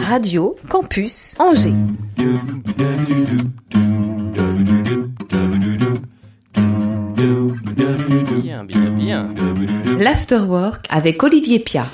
Radio Campus Angers. Bien, bien, bien. L'Afterwork avec Olivier Pia.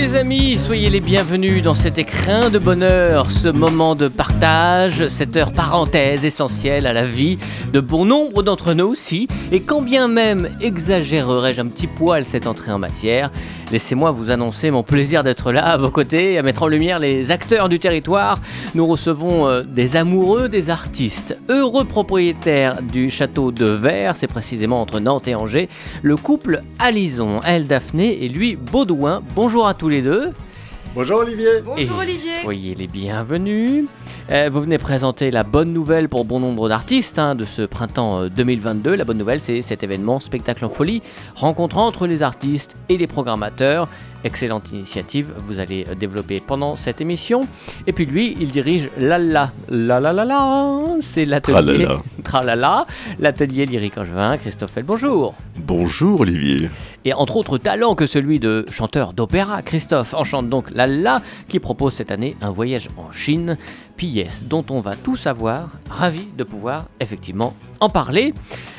Les amis, soyez les bienvenus dans cet écrin de bonheur, ce moment de partage, cette heure parenthèse essentielle à la vie de bon nombre d'entre nous aussi, et quand bien même exagérerais-je un petit poil cette entrée en matière, laissez-moi vous annoncer mon plaisir d'être là à vos côtés, à mettre en lumière les acteurs du territoire. Nous recevons euh, des amoureux des artistes, heureux propriétaires du château de Verre, c'est précisément entre Nantes et Angers, le couple Alison, elle Daphné et lui Baudouin. Bonjour à tous les deux. Bonjour Olivier. Et Soyez les bienvenus. Euh, vous venez présenter la bonne nouvelle pour bon nombre d'artistes hein, de ce printemps euh, 2022. La bonne nouvelle, c'est cet événement Spectacle en folie, rencontre entre les artistes et les programmateurs. Excellente initiative, vous allez euh, développer pendant cette émission. Et puis lui, il dirige Lala, la la la la, c'est l'atelier Tralala. L'atelier lyrique angevin. Christophe bonjour. Bonjour Olivier. Et entre autres talents que celui de chanteur d'opéra, Christophe enchante donc Lala qui propose cette année un voyage en Chine, pièce dont on va tout savoir, ravi de pouvoir effectivement en parler.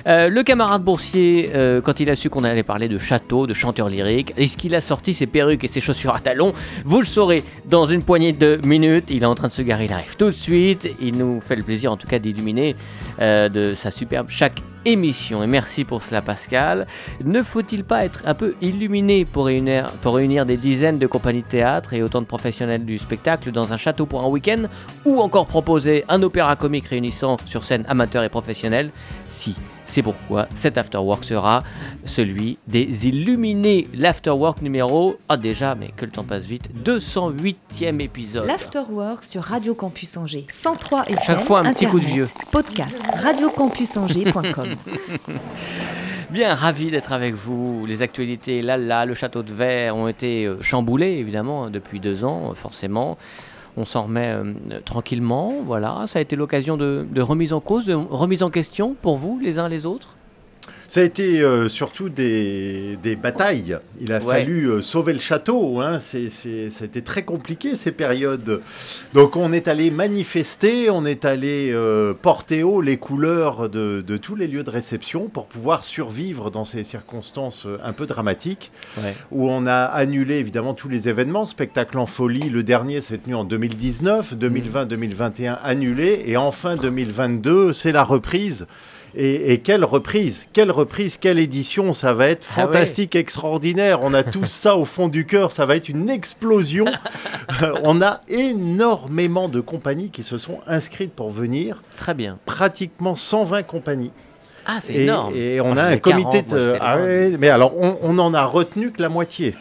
Euh, le camarade boursier, euh, quand il a su qu'on allait parler de château, de chanteur lyrique, est-ce qu'il a sorti ses perruques et ses chaussures à talons? Vous le saurez dans une poignée de minutes. Il est en train de se garer, il arrive tout de suite. Il nous fait le plaisir en tout cas d'illuminer euh, de sa superbe chaque émission. Et merci pour cela Pascal. Ne faut-il pas être un peu illuminé pour réunir, des dizaines de compagnies de théâtre et autant de professionnels du spectacle dans un château pour un week-end ou encore proposer un opéra comique réunissant sur scène amateurs et professionnels? Si, c'est pourquoi cet afterwork sera celui des illuminés. L'afterwork numéro, ah déjà, mais que le temps passe vite, 208e épisode. L'Afterwork sur Radio Campus Angers. 103 FM. Chaque fois un petit coup de vieux. Podcast radiocampusangers.com. Bien, ravi d'être avec vous. Les actualités, là, là, le château de verre ont été euh, chamboulés, évidemment, hein, depuis deux ans, euh, forcément. On s'en remet euh, tranquillement, voilà. Ça a été l'occasion de, de remise en cause, de remise en question pour vous, les uns les autres? Ça a été euh, surtout des, des batailles. Il a Ouais. fallu euh, sauver le château. Hein. Été très compliqué ces périodes. Donc on est allé manifester, on est allé euh, porter haut les couleurs de, de tous les lieux de réception pour pouvoir survivre dans ces circonstances un peu dramatiques Ouais. où on a annulé évidemment tous les événements. Spectacle en folie, le dernier s'est tenu en 2019, 2020-2021 annulé, et enfin 2022, c'est la reprise. Et, et quelle reprise, quelle reprise, quelle édition, ça va être Ah ouais. fantastique, extraordinaire. On a tout ça au fond du cœur, ça va être une explosion. Euh, on a énormément de compagnies qui se sont inscrites pour venir, Très bien. pratiquement 120 compagnies. Ah, c'est énorme. et on Moi, a un comité 40, moi, je de... Ah ouais, mais alors, on, on en a retenu que la moitié.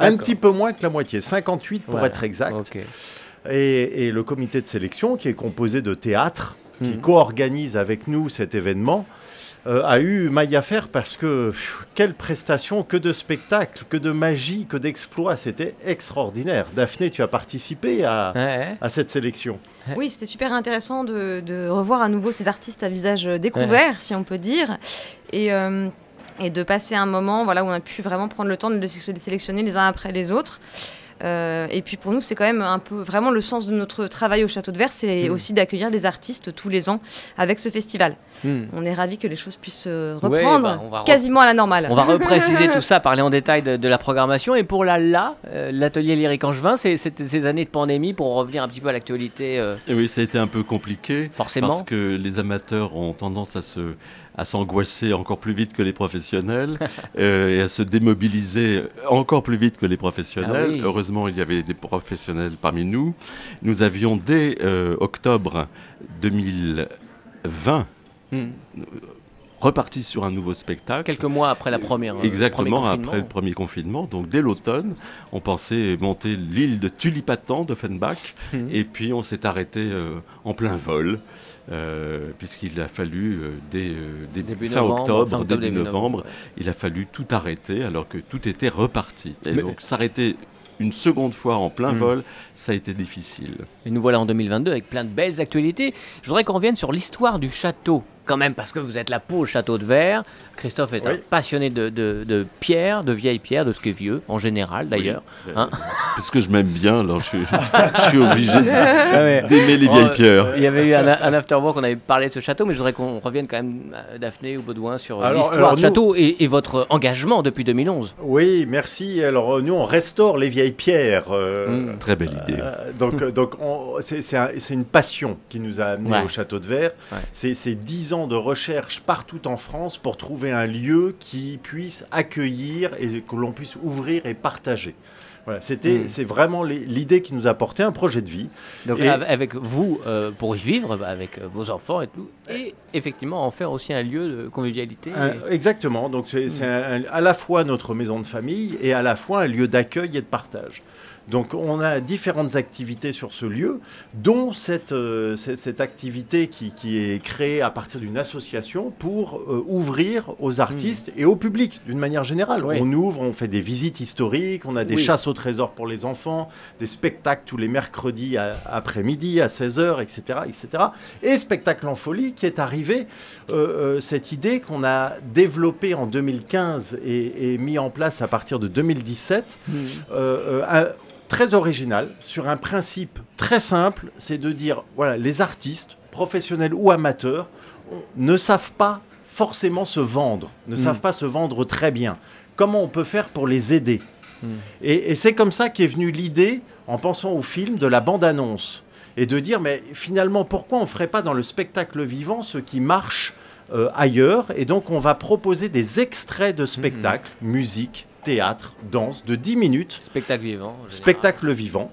Un petit peu moins que la moitié, 58 pour Voilà. être exact. Et, et le comité de sélection, qui est composé de théâtres, qui Mhm. co-organise avec nous cet événement, euh, a eu maille à faire parce que pfiou, quelle prestation, que de spectacles, que de magie, que d'exploits. C'était extraordinaire. Daphné, tu as participé à, Ouais, à cette sélection. Oui, c'était super intéressant de, de revoir à nouveau ces artistes à visage découvert, si on peut dire, et, euh, et de passer un moment voilà, où on a pu vraiment prendre le temps de les sélectionner les uns après les autres. Euh, et puis pour nous, c'est quand même un peu vraiment le sens de notre travail au Château de Verre, c'est Mm. aussi d'accueillir des artistes tous les ans avec ce festival. Hmm. On est ravis que les choses puissent euh, Ouais, reprendre bah, quasiment à la normale. On va repréciser tout ça, parler en détail de, de la programmation. Et pour la LA, euh, l'atelier lyrique angevin, c'est c'était ces années de pandémie pour revenir un petit peu à l'actualité, euh, Et oui, ça a été un peu compliqué forcément. parce que les amateurs ont tendance à se à s'angoisser encore plus vite que les professionnels euh, et à se démobiliser encore plus vite que les professionnels. Ah oui. Heureusement, il y avait des professionnels parmi nous. Nous avions dès euh, octobre 2020 Hmm. reparti sur un nouveau spectacle. Quelques mois après la première. euh, Exactement, premier après le premier confinement. Donc dès l'automne, on pensait monter l'île de Tulipatan d'Offenbach. Mhm. Et puis on s'est arrêté euh, en plein vol, euh, puisqu'il a fallu, euh, dès, euh, dès Début fin novembre, octobre, fin octobre, début début novembre, novembre, il a fallu tout arrêter alors que tout était reparti. Et Mais- donc s'arrêter une seconde fois en plein Mhm. vol, ça a été difficile. Et nous voilà en 2022 avec plein de belles actualités. Je voudrais qu'on revienne sur l'histoire du château. Quand même parce que vous êtes là pour le château de verre. Christophe est un Oui. passionné de, de, de pierre, de vieilles pierres, de ce qui est vieux, en général d'ailleurs. Oui. Hein Parce que je m'aime bien, alors je suis, je suis obligé de- d'aimer les vieilles pierres. Il y avait eu un, un afterwork, on avait parlé de ce château, mais je voudrais qu'on revienne quand même, euh, Daphné ou Baudouin, sur euh, l'histoire du château et, et votre engagement depuis 2011. Oui, merci. Alors, euh, nous, on restaure les vieilles pierres. euh, Mm. Très belle idée. Euh, donc, euh, donc on- c'est c'est un- c'est une passion qui nous a amenés Ouais. au Château de Verre. Ouais. C'est c'est dix ans de recherche partout en France pour trouver un lieu qui puisse accueillir et que l'on puisse ouvrir et partager. Voilà, c'était, Mm. c'est vraiment l'idée qui nous a porté un projet de vie. Donc Et- av- avec vous, euh, pour y vivre, bah, avec euh, vos enfants et tout, et effectivement en faire aussi un lieu de convivialité. Un- et- exactement. Donc c'est un- à la fois notre maison de famille et à la fois un lieu d'accueil et de partage. Donc on a différentes activités sur ce lieu, dont cette, euh, cette, cette activité qui, qui est créée à partir d'une association pour euh, ouvrir aux artistes et au public d'une manière générale. Oui. On ouvre, on fait des visites historiques, on a des Oui. chasses au trésor pour les enfants, des spectacles tous les mercredis après-midi à 16h, etc., etc. Et Spectacle en folie qui est arrivé, euh, cette idée qu'on a développée en 2015 et, et mis en place à partir de 2017, euh, euh, un- très original, sur un principe très simple, c'est de dire, voilà, les artistes, professionnels ou amateurs, ne savent pas forcément se vendre, ne Mm. savent pas se vendre très bien. Comment on peut faire pour les aider Mm. Et, et c'est comme ça qu'est venue l'idée, en pensant au film, de la bande-annonce. Et de dire, mais finalement, pourquoi on ne ferait pas dans le spectacle vivant ce qui marche euh, ailleurs? Et donc, on va proposer des extraits de spectacles, musique, théâtre, danse, de 10 minutes, Spectacle vivant. spectacle vivant,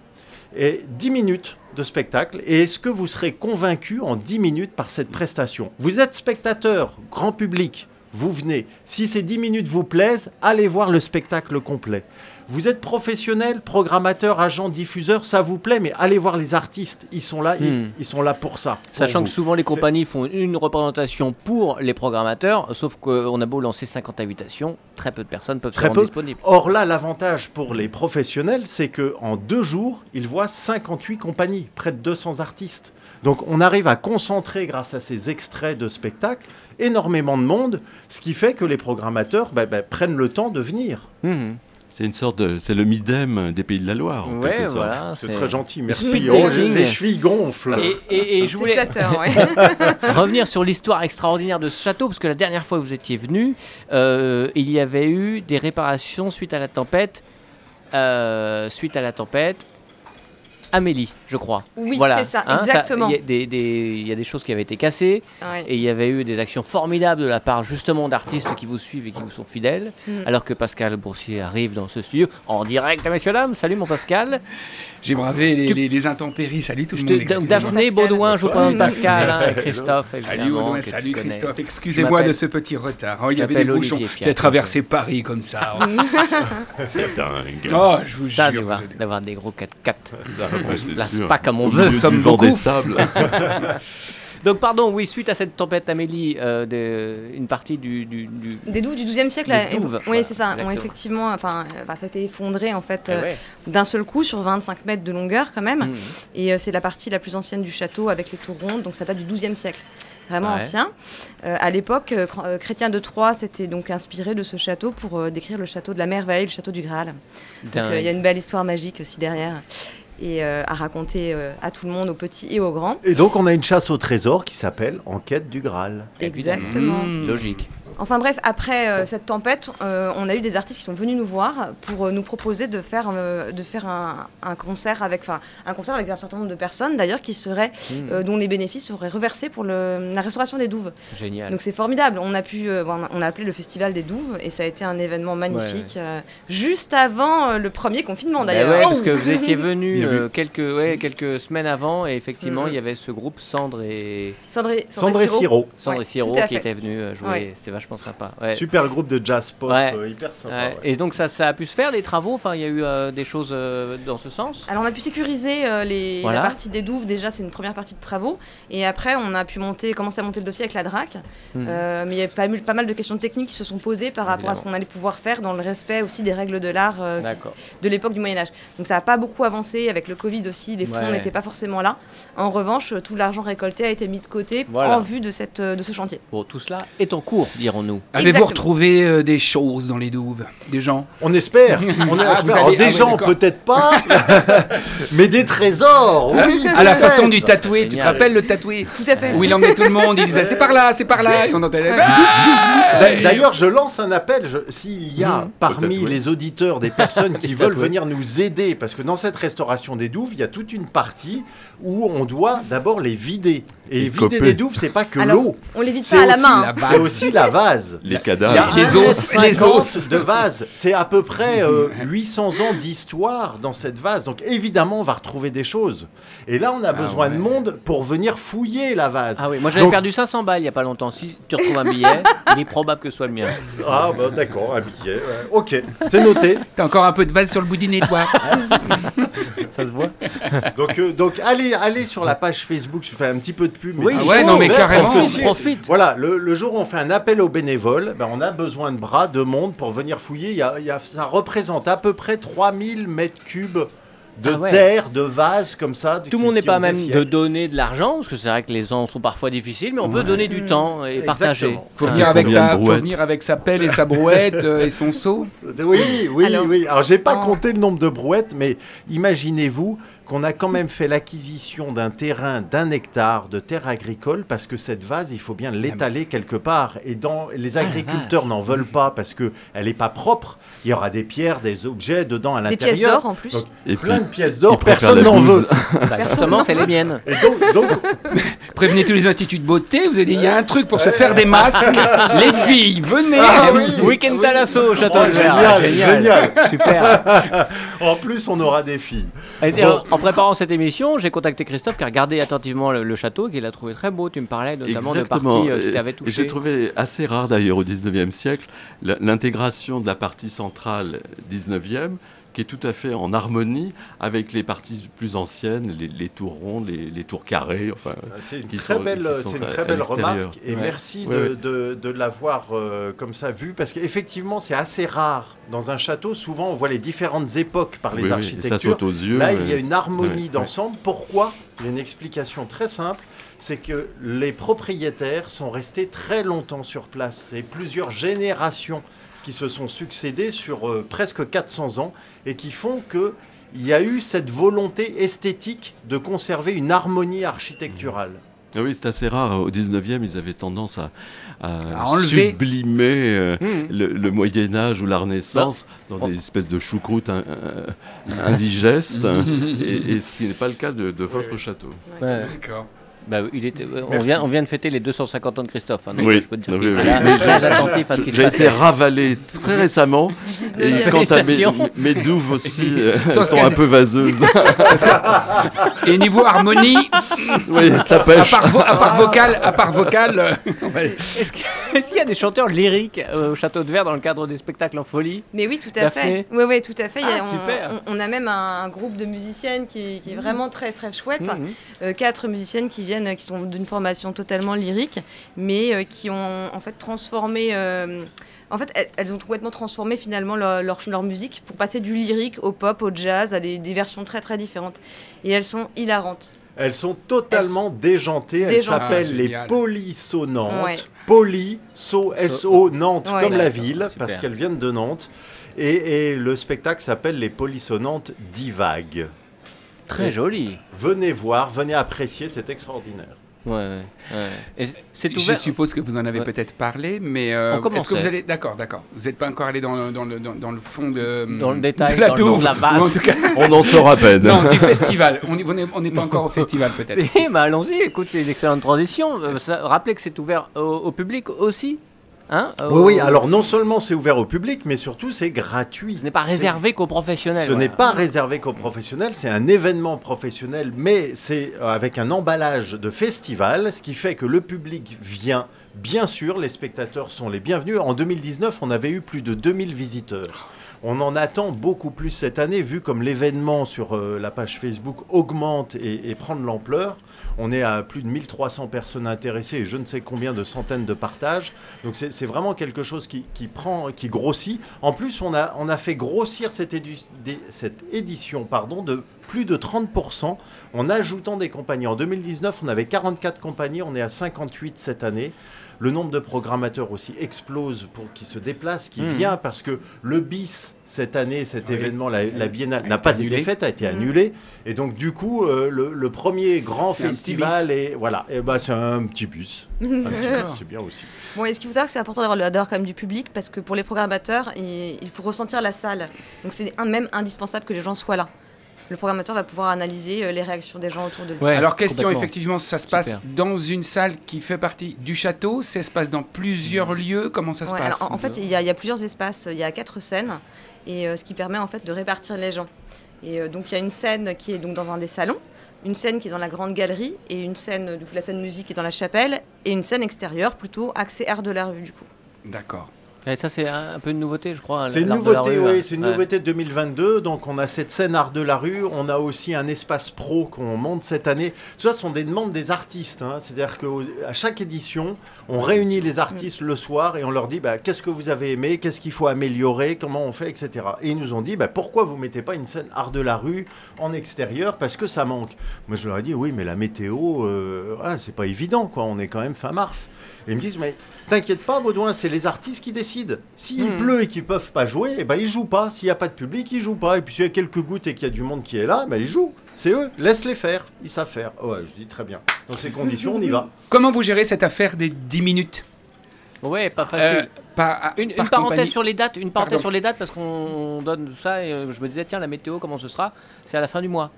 et 10 minutes de spectacle. Et est-ce que vous serez convaincu en 10 minutes par cette prestation? Vous êtes spectateur, grand public, vous venez. Si ces 10 minutes vous plaisent, allez voir le spectacle complet. Vous êtes professionnel, programmateur, agent, diffuseur, ça vous plaît, mais allez voir les artistes. Ils sont là, ils, Hmm. ils sont là pour ça. pour Sachant vous. que souvent les compagnies font une représentation pour les programmateurs, sauf qu'on a beau lancer 50 invitations, très peu de personnes peuvent Très se rendre peu. disponibles. Or là, l'avantage pour les professionnels, c'est que en deux jours, ils voient 58 compagnies, près de 200 artistes. Donc on arrive à concentrer, grâce à ces extraits de spectacles, énormément de monde, ce qui fait que les programmateurs bah, bah, prennent le temps de venir. Mhm. C'est une sorte de. C'est le Midem des Pays de la Loire, en Ouais, quelque sorte. voilà. C'est très gentil, merci. Oh, les chevilles gonflent. Et, et- et je voulais ouais. revenir sur l'histoire extraordinaire de ce château, parce que la dernière fois que vous étiez venu, euh, il y avait eu des réparations suite à la tempête. euh, suite à la tempête. Amélie, je crois. Oui, Voilà, c'est ça, hein, exactement. Il y, a des- des- il y a des choses qui avaient été cassées. Ouais. Et il y avait eu des actions formidables de la part justement d'artistes qui vous suivent et qui vous sont fidèles. Mm. Alors que Pascal Boursier arrive dans ce studio en direct, messieurs dames. Salut mon Pascal. J'ai bravé les, Tu- les- les intempéries. Salut tout le monde. Daphné. Baudouin, je vous Mm. Pascal hein, et Christophe. Salut Baudouin, salut. Christophe. Excusez-moi de ce petit retard. Oh, il y avait des bouchons. J'ai traversé Paris comme ça. C'est dingue. Oh, je vous Ça, jure. d'avoir, des gros 4x4. Ah, c'est Place sûr. pas comme on veut. milieu sommes beaucoup. des sables. Donc pardon, oui, suite à cette tempête Amélie, euh, une partie du, du- du- Des douves du XIIe siècle. Des a- douves, oui, voilà, c'est ça. Ont effectivement, enfin, euh, bah, ça a été effondré en fait Eh euh, ouais. d'un seul coup sur 25 mètres de longueur quand même. Mhm. Et euh, c'est la partie la plus ancienne du château avec les tours rondes, donc ça date du XIIe siècle. Vraiment Ouais. ancien. Euh, à l'époque, euh, Chrétien de Troyes s'était donc inspiré de ce château pour euh, décrire le château de la Merveille, le château du Graal. Il y a une belle histoire magique aussi derrière et euh, à raconter euh, à tout le monde, aux petits et aux grands. Et donc on a une chasse au trésor qui s'appelle Enquête du Graal. Exactement. Mmh. Logique. Enfin bref, après euh, cette tempête, euh, on a eu des artistes qui sont venus nous voir pour euh, nous proposer de faire, euh, de faire un, un concert avec, enfin, un concert avec un certain nombre de personnes d'ailleurs qui seraient, euh, dont les bénéfices seraient reversés pour le- la restauration des douves. Génial. Donc c'est formidable. On a pu, euh, bon, on a appelé le festival des douves et ça a été un événement magnifique euh, juste avant euh, le premier confinement Bah d'ailleurs. ouais, Oh parce que vous étiez venu euh, quelques, ouais, quelques semaines avant et effectivement Mhm. il y avait ce groupe Cendre et. Siro. Cendre et Siro qui venus euh, jouer. Ouais. C'était vachement vachement sympa. ouais. Super groupe de jazz pop, Ouais. euh, hyper sympa. Ouais. ouais. Et donc ça, ça a pu se faire des travaux? Enfin, il y a eu euh, des choses euh, dans ce sens? Alors on a pu sécuriser euh, les, Voilà. la partie des douves, déjà c'est une première partie de travaux, et après on a pu monter, commencer à monter le dossier avec la DRAC, Mhm. Euh, mais il y a pas, mal- pas mal de questions techniques qui se sont posées par rapport à ce qu'on allait pouvoir faire dans le respect aussi des règles de l'art euh, de l'époque du Moyen-Âge. Donc ça n'a pas beaucoup avancé, avec le Covid aussi, les fonds Ouais. n'étaient pas forcément là. En revanche, tout l'argent récolté a été mis de côté Voilà. en vue de, cette, de ce chantier. Bon, tout cela est en cours, dirons-nous. Avez-vous Exactement. retrouvé euh, des choses dans les douves? Des gens? On espère. On Ah, espère. allez- des ah gens, peut-être pas, mais des trésors, oui. À la peut-être. façon du tatoué, tu te rappelles le tatoué Tout à fait. Où il emmenait tout le monde, il disait c'est par là, c'est par là, et on entendait. D'a- D'ailleurs, je lance un appel. S'il y a Mhm. parmi les auditeurs des personnes qui veulent venir nous aider, parce que dans cette restauration des douves, il y a toute une partie où on doit d'abord les vider. Et vider des douves, c'est pas que l'eau. On l'évite C'est pas à la main. la c'est aussi la vase. Les Il y a cadavres. Les os, les os. de vase. C'est à peu près euh, 800 ans d'histoire dans cette vase. Donc évidemment, on va retrouver des choses. Et là, on a besoin ouais. de monde pour venir fouiller la vase. Ah oui, moi j'avais Donc- perdu 500 balles il y a pas longtemps. Si tu retrouves un billet, il est probable que ce soit le mien. Ah, bah, d'accord, un billet. ouais. Ok, c'est noté. T'as encore un peu de vase sur le bout du nez, toi. Ça se voit Donc, euh, donc allez, allez sur la page Facebook, je fais un petit peu de pub. mais Oui, Ah ouais, non, mais parce carrément. que si- Profite. Voilà, le, le jour où on fait un appel aux bénévoles, ben, on a besoin de bras, de monde pour venir fouiller. Il y a, il y a- ça représente à peu près 3000 mètres cubes de Ah ouais. terre, de vases comme ça. Tout le monde n'est pas même de donner de l'argent, parce que c'est vrai que les gens sont parfois difficiles, mais on peut donner du Mm. temps et partager. Faut venir, avec sa, faut venir avec sa pelle et sa brouette euh, et son seau. Oui, oui, Alors, oui. Alors, j'ai pas en- compté le nombre de brouettes, mais imaginez-vous qu'on a quand même fait l'acquisition d'un terrain d'un hectare de terre agricole parce que cette vase, il faut bien l'étaler quelque part. Et dans, les Ah, agriculteurs n'en veulent pas parce que elle n'est pas propre. Il y aura des pierres, des objets dedans à Des l'intérieur. pièces d'or en plus. Donc, Et puis, Plein de pièces d'or, personne n'en veut. Bah, justement, c'est les miennes. Et donc, donc, Prévenez tous les instituts de beauté, vous avez dit il y a un truc pour se faire des masques. les filles, venez Ah oui. Week-end oui. Talasso au château Oh, de Verre. génial, génial. Super. en plus, on aura des filles. Et Bon. en- En préparant cette émission, j'ai contacté Christophe qui a regardé attentivement le, le château, qu'il a trouvé très beau. Tu me parlais notamment de Exactement. parties euh, qui Et- t'avaient et touché. J'ai trouvé assez rare d'ailleurs au 19e siècle l'intégration de la partie centrale 19e qui est tout à fait en harmonie avec les parties plus anciennes, les, les tours rondes, les, les tours carrées. Enfin, C'est une très belle, une très remarque et Ouais. merci Ouais, de, ouais. de- de l'avoir euh, comme ça vu parce qu'effectivement c'est assez rare dans un château. Souvent on voit les différentes époques par les oui, oui, architectures. ça saute aux yeux. Là il y a une harmonie d'ensemble. Pourquoi? Il y a une explication très simple. C'est que les propriétaires sont restés très longtemps sur place. C'est plusieurs générations qui se sont succédées sur euh, presque 400 ans et qui font que il y a eu cette volonté esthétique de conserver une harmonie architecturale. Ah oui, c'est assez rare. Au 19e, ils avaient tendance à, à À enlever. sublimer euh, Mhm. le, le Moyen Âge ou la Renaissance dans on- des espèces de choucroute in- in- indigestes, et, et ce qui n'est pas le cas de, de votre château. Ouais. D'accord. Bah, il était, on, vient, on vient de fêter les 250 ans de Christophe. hein, donc Oui. je peux te dire Oui, qu'il oui. était là, Mais très j'ai- attentif à ce qui J'ai été ravalé très récemment. Et 19e. quant à mes, douves aussi, euh, elles sont un peu vaseuses. Et niveau harmonie, oui, ça à pêche. part, vo- à part vocal, à part vocal, euh, Est-ce qu'il y a des chanteurs lyriques euh, au Château de Verre dans le cadre des spectacles en folie? Mais oui, tout à Daphné? fait. Oui, oui, tout à fait. Il y a- Ah, on- super. On, on a même un, un groupe de musiciennes qui, qui est vraiment très très chouette. Mhm. Euh, quatre musiciennes qui viennent, euh, qui sont d'une formation totalement lyrique, mais euh, qui ont en fait transformé. euh, en fait, elles, elles ont complètement transformé finalement leur, leur, leur musique pour passer du lyrique au pop, au jazz, à des, des versions très très différentes. Et elles sont hilarantes. Elles sont totalement déjantées. Elles s'appellent Ah, les polysonantes. Ouais. Polyso, S-O, Nantes, Ouais. comme la ville, super. parce qu'elles viennent de Nantes. Et, et le spectacle s'appelle Les polysonantes divagues. Très joli. Venez voir, venez apprécier, c'est extraordinaire. Ouais, ouais, C'est je ouvert. suppose que vous en avez Ouais. peut-être parlé, mais euh, On est-ce que vous allez D'accord, d'accord. Vous n'êtes pas encore allé dans, le- dans, le, dans, dans le fond de, Dans le détail, de la dans le nom douve, de la vase. ou en tout cas, On en sort à peine. non, du festival. On n'est on on pas encore au festival peut-être. Bah, allons-y, écoute, c'est une excellente transition. Euh, ça- rappelez que c'est ouvert au, au public aussi. Hein Oui, oui, alors non seulement c'est ouvert au public, mais surtout c'est gratuit. Ce n'est pas réservé qu'aux professionnels. Ce voilà. n'est pas réservé qu'aux professionnels, c'est un événement professionnel, mais c'est euh, avec un emballage de festival, ce qui fait que le public vient bien sûr, les spectateurs sont les bienvenus. En 2019, on avait eu plus de 2000 visiteurs. On en attend beaucoup plus cette année, vu comme l'événement sur euh, la page Facebook augmente et, prend de l'ampleur. On est à plus de 1300 personnes intéressées et je ne sais combien de centaines de partages. Donc c'est vraiment quelque chose qui, prend, qui grossit. En plus, on a, fait grossir cette édition pardon, de plus de 30% en ajoutant des compagnies. En 2019, on avait 44 compagnies, on est à 58 cette année. Le nombre de programmateurs aussi explose pour qui se déplacent, qui Mhm. vient parce que le bis cette année, cet Oui. événement, la, la biennale n'a pas annulé. été faite, a été Mhm. annulé. Et donc du coup, euh, le, le premier grand festival et voilà, et ben c'est un petit bus. Un petit bus, c'est bien aussi. Bon, et ce qu'il faut savoir, c'est important d'avoir le d'avoir quand même du public? Parce que pour les programmateurs, il, il faut ressentir la salle. Donc c'est un- même indispensable que les gens soient là. Le programmateur va pouvoir analyser euh, les réactions des gens autour de lui. Ouais, Alors, question, effectivement, ça se passe Super. dans une salle qui fait partie du château, ça se passe dans plusieurs lieux, comment ça se Ouais, passe alors, en, en fait, il y, a- il y a plusieurs espaces, il y a quatre scènes, et euh, ce qui permet en fait de répartir les gens. Et euh, donc il y a une scène qui est donc dans un des salons, une scène qui est dans la grande galerie, et une scène, du coup, la scène musique qui est dans la chapelle, et une scène extérieure plutôt accès art de la rue du coup. D'accord. Et ça, c'est un, un peu une nouveauté, je crois. C'est une nouveauté, rue, oui, là. c'est une Ouais. nouveauté de 2022. Donc, on a cette scène art de la rue. On a aussi un espace pro qu'on monte cette année. Tout ça ce sont des demandes des artistes. hein. C'est-à-dire qu'à chaque édition, on réunit les artistes le soir et on leur dit bah, qu'est-ce que vous avez aimé, qu'est-ce qu'il faut améliorer, comment on fait, etc. Et ils nous ont dit bah, pourquoi vous mettez pas une scène art de la rue en extérieur? Parce que ça manque. Moi, je leur ai dit oui, mais la météo, euh, voilà, c'est pas évident, quoi. On est quand même fin mars. Et ils me disent mais T'inquiète pas, Baudouin, c'est les artistes qui décident. S'il Hmm. pleut et qu'ils peuvent pas jouer, eh ben ils jouent pas. S'il n'y a pas de public, ils jouent pas. Et puis s'il y a quelques gouttes et qu'il y a du monde qui est là, ben ils jouent. C'est eux, laisse-les faire. Ils savent faire. Ouais, je dis très bien. Dans ces conditions, on y va. Comment vous gérez cette affaire des 10 minutes? Ouais, pas facile. Euh, par- Une, une par parenthèse compagnie sur les dates, une parenthèse Pardon. sur les dates parce qu'on donne ça et euh, je me disais tiens la météo comment ce sera? C'est à la fin du mois.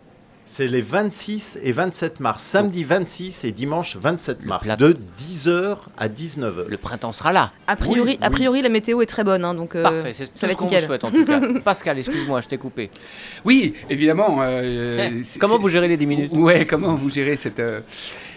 C'est les 26 et 27 mars. Samedi 26 et dimanche 27 Le mars. plat- De 10h à 19h. Le printemps sera là. A priori, Oui, a oui. priori la météo est très bonne, hein, donc euh, Parfait, c'est tout ça ce va être qu'on vous nickel. souhaite en tout cas. Pascal, excuse-moi, je t'ai coupé. Oui, évidemment. euh, Eh, c'est- comment c'est- vous gérez les 10 minutes? Ouais, comment vous gérez cette, euh,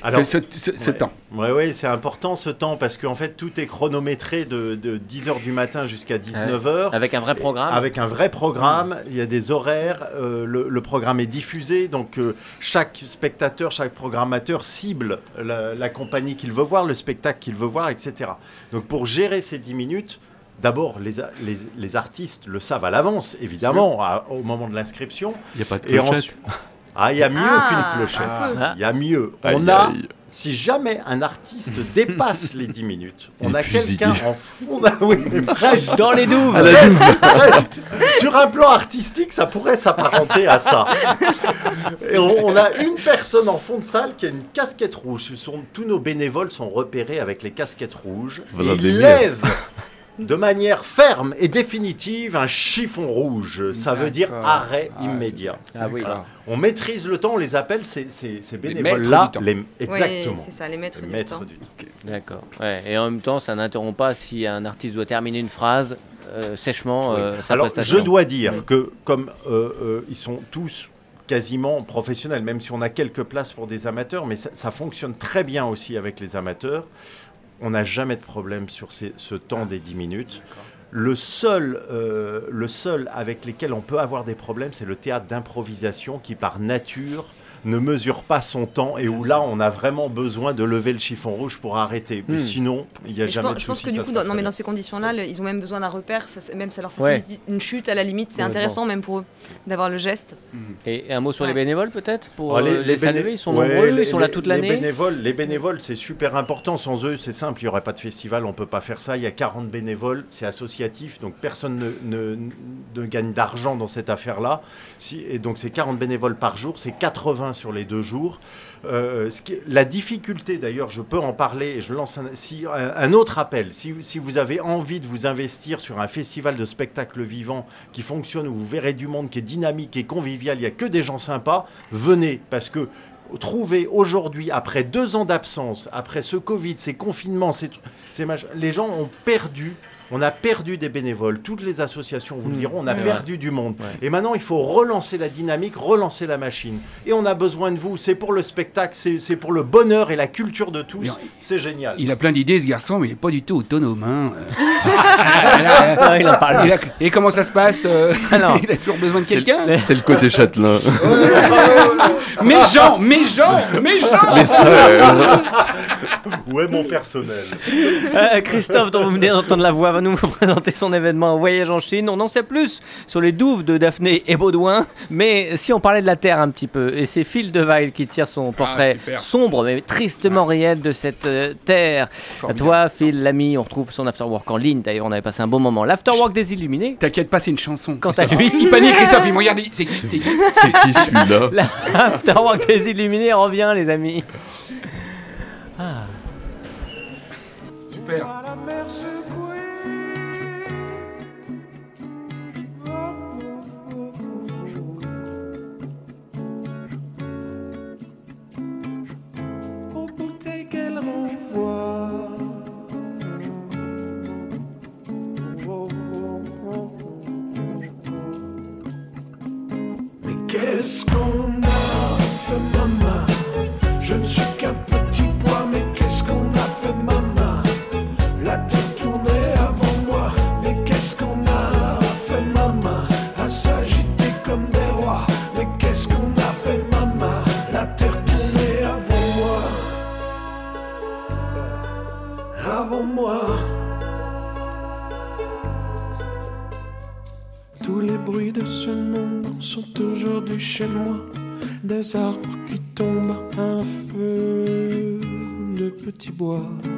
Alors, ce, ce- ce- ce ouais. temps? Ouais, c'est important ce temps parce qu'en fait, tout est chronométré de, 10h du matin jusqu'à 19h. Avec un vrai programme. Avec un vrai programme, il y a des horaires, euh, le, le programme est diffusé, donc euh, chaque spectateur, chaque programmateur cible la, la compagnie qu'il veut voir, le spectacle qu'il veut voir, etc. Donc pour gérer ces 10 minutes, d'abord les, les, les artistes le savent à l'avance, évidemment, à- au moment de l'inscription. Il n'y a pas de Et clochette. ensuite, ah, il y a mieux Ah, qu'une clochette. Ah. Il y a mieux. Aïe, On a, aïe. Si jamais un artiste dépasse les 10 minutes, on a quelqu'un en fond d'un- oui, presque. Dans les douves Presque, presque. Sur un plan artistique, ça pourrait s'apparenter à ça. Et on, on a une personne en fond de salle qui a une casquette rouge. Ce sont- tous nos bénévoles sont repérés avec les casquettes rouges. Et ils lèvent de manière ferme et définitive un chiffon rouge. Ça veut dire arrêt Ah, immédiat. Ah oui. On maîtrise le temps, on les appelle ces, ces, ces bénévoles-là. Les, Oui, exactement. c'est ça, les maîtres Les du maîtres temps. du temps. D'accord. Ouais. Et en même temps, ça n'interrompt pas si un artiste doit terminer une phrase euh, sèchement Oui. euh, sa Alors, prestation. je dois dire que comme euh, euh, ils sont tous quasiment professionnels, même si on a quelques places pour des amateurs, mais ça, ça fonctionne très bien aussi avec les amateurs. On n'a jamais de problème sur ces- ce temps des 10 minutes. Le seul, euh, le seul avec lesquels on peut avoir des problèmes, c'est le théâtre d'improvisation qui, par nature, ne mesure pas son temps et où là, on a vraiment besoin de lever le chiffon rouge pour arrêter. Mais Hmm. sinon, il n'y a Et jamais pense, de je pense souci. que du coup, dans, non, mais dans ces conditions-là, le- ils ont même besoin d'un repère, ça, même ça leur Ouais. facilite une chute à la limite, c'est intéressant même pour eux d'avoir le geste. Et un mot sur les bénévoles peut-être pour euh, les, béné- saluer. Ils sont Ouais, nombreux, les- ils sont là toute Les l'année. bénévoles, les bénévoles, c'est super important. Sans eux, c'est simple, il n'y aurait pas de festival, on ne peut pas faire ça. Il y a 40 bénévoles, c'est associatif, donc personne ne, ne- ne gagne d'argent dans cette affaire-là. Si, et donc c'est 40 bénévoles par jour, c'est 80 sur les deux jours. Euh, qui est- la difficulté, d'ailleurs, je peux en parler, et je lance un, autre appel. Si, vous avez envie de vous investir sur un festival de spectacle vivant qui fonctionne, où vous verrez du monde, qui est dynamique et convivial, il n'y a que des gens sympas, venez, parce que trouver aujourd'hui, après deux ans d'absence, après ce Covid, ces confinements, ces, ces les gens ont perdu. On a perdu des bénévoles. Toutes les associations vous le Mm. diront. On a Ouais. perdu du monde. Ouais. Et maintenant, il faut relancer la dynamique, relancer la machine. Et on a besoin de vous. C'est pour le spectacle, c'est pour le bonheur et la culture de tous. Mais C'est génial. Il a plein d'idées, ce garçon, mais il n'est pas du tout autonome. hein. Non, il en parle. Et, comment ça se passe euh, Alors. Il a toujours besoin de quelqu'un? C'est le côté châtelain. Mes gens, mes gens, mes gens Les sœurs. Où est mon personnel Euh, Christophe, dont vous venez d'entendre la voix, va nous présenter son événement Un voyage en Chine. On en sait plus sur les douves de Daphné et Baudouin, mais si on parlait de la Terre un petit peu, et c'est Phil Devaille qui tire son portrait super. sombre mais tristement réel de cette euh, Terre. À toi, Phil, l'ami, on retrouve son afterwork en ligne. D'ailleurs, on avait passé un bon moment. L'afterwork des illuminés. T'inquiète pas, c'est une chanson. Quant à lui, Il panique, Christophe, il me regarde, il- c'est qui C'est qui C'est qui celui-là l'afterwork des illuminés revient, les amis. Super. De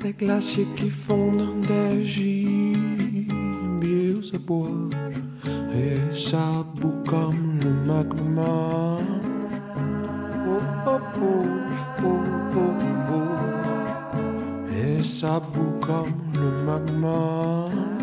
Des glaciers qui fondent, des gibiers à bois. Et ça boue comme le magma. Oh, oh, oh, oh, oh, oh. Et ça boue comme le magma.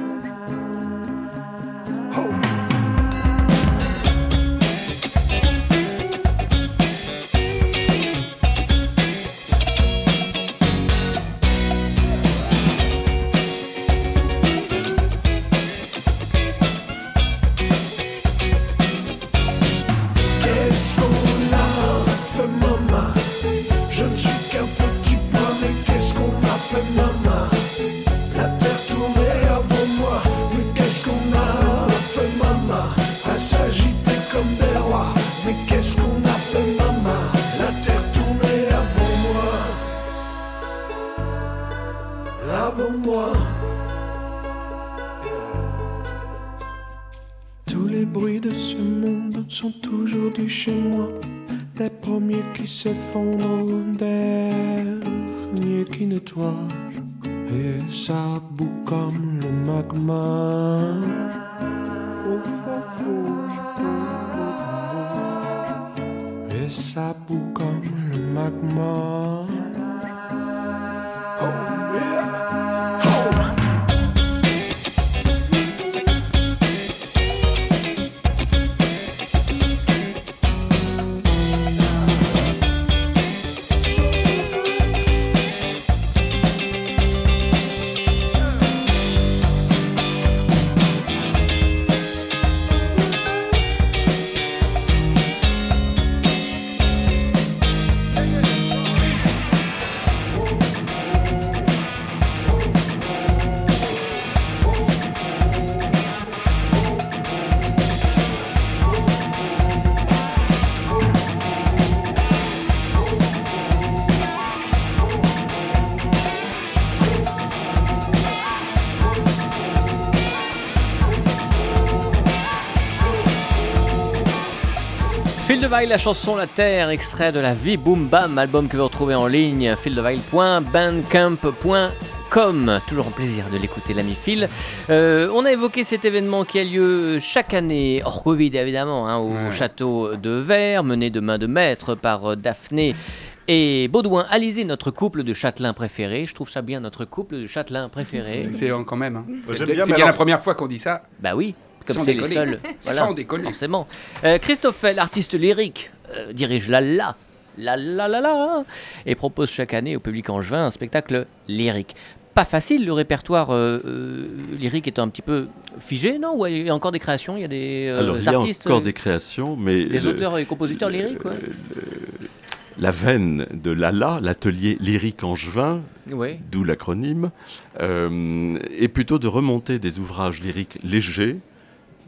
La chanson La Terre, extrait de la vie Boom Bam, album que vous retrouvez en ligne, fieldeville.bandcamp.com. Toujours un plaisir de l'écouter, l'ami Phil. Euh, on a évoqué cet événement qui a lieu chaque année, hors Covid évidemment, hein, au Ouais. château de Verre, mené de main de maître par euh, Daphné. Et Baudouin, Alizé, notre couple de châtelains préférés. Je trouve ça bien, notre couple de châtelains préférés. C'est- quand même. hein. C'est bien, la première fois qu'on dit ça. Bah oui, comme Sans c'est les seuls. Sans déconner. Forcément. Euh, Christophe Fell, artiste lyrique, euh, dirige La La. La La La La. Et propose chaque année au public angevin un spectacle lyrique. Pas facile, le répertoire euh, euh, lyrique est un petit peu figé, non? Ou il y a encore des créations? Il y a des euh, Alors, il y a artistes, encore des créations, mais des le- auteurs et compositeurs lyriques ouais. la veine de l'ALA, l'atelier lyrique angevin, Ouais. d'où l'acronyme, euh, est plutôt de remonter des ouvrages lyriques légers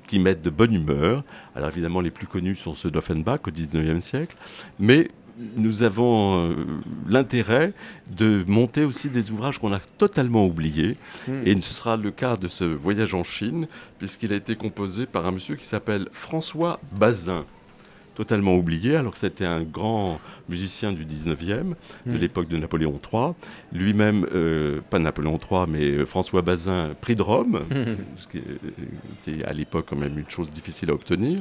qui mettent de bonne humeur. Alors évidemment, les plus connus sont ceux d'Offenbach au XIXe siècle, mais nous avons euh, l'intérêt de monter aussi des ouvrages qu'on a totalement oubliés. Et ce sera le cas de ce voyage en Chine, puisqu'il a été composé par un monsieur qui s'appelle François Bazin totalement oublié, alors que c'était un grand musicien du 19e, de Mm. l'époque de Napoléon III. Lui-même, euh, pas Napoléon III, mais euh, François Bazin, prix de Rome, ce qui euh, était à l'époque quand même une chose difficile à obtenir.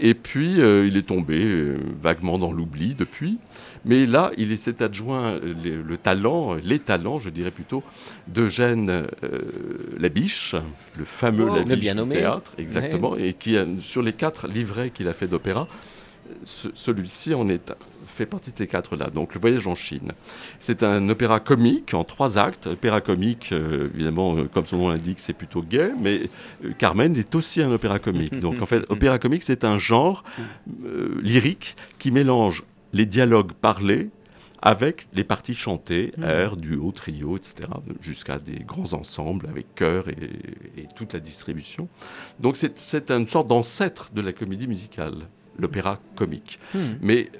Et puis, euh, il est tombé euh, vaguement dans l'oubli depuis. Mais là, il s'est adjoint les- le talent, les talents, je dirais plutôt, d'Eugène Labiche, le fameux Oh, le Labiche bien du nommé. théâtre, exactement, et qui, a- sur les quatre livrets qu'il a fait d'opéra, ce- celui-ci en est fait partie de ces quatre-là. Donc, le voyage en Chine. C'est un opéra comique en trois actes. Opéra comique, euh, évidemment, euh, comme son nom l'indique, c'est plutôt gay, mais euh, Carmen est aussi un opéra comique. Donc, en fait, opéra comique, c'est un genre lyrique qui mélange les dialogues parlés avec les parties chantées, airs, duo, trio, etc., jusqu'à des grands ensembles avec chœur et, et toute la distribution. Donc c'est une sorte d'ancêtre de la comédie musicale, l'opéra comique. Hmm. Mais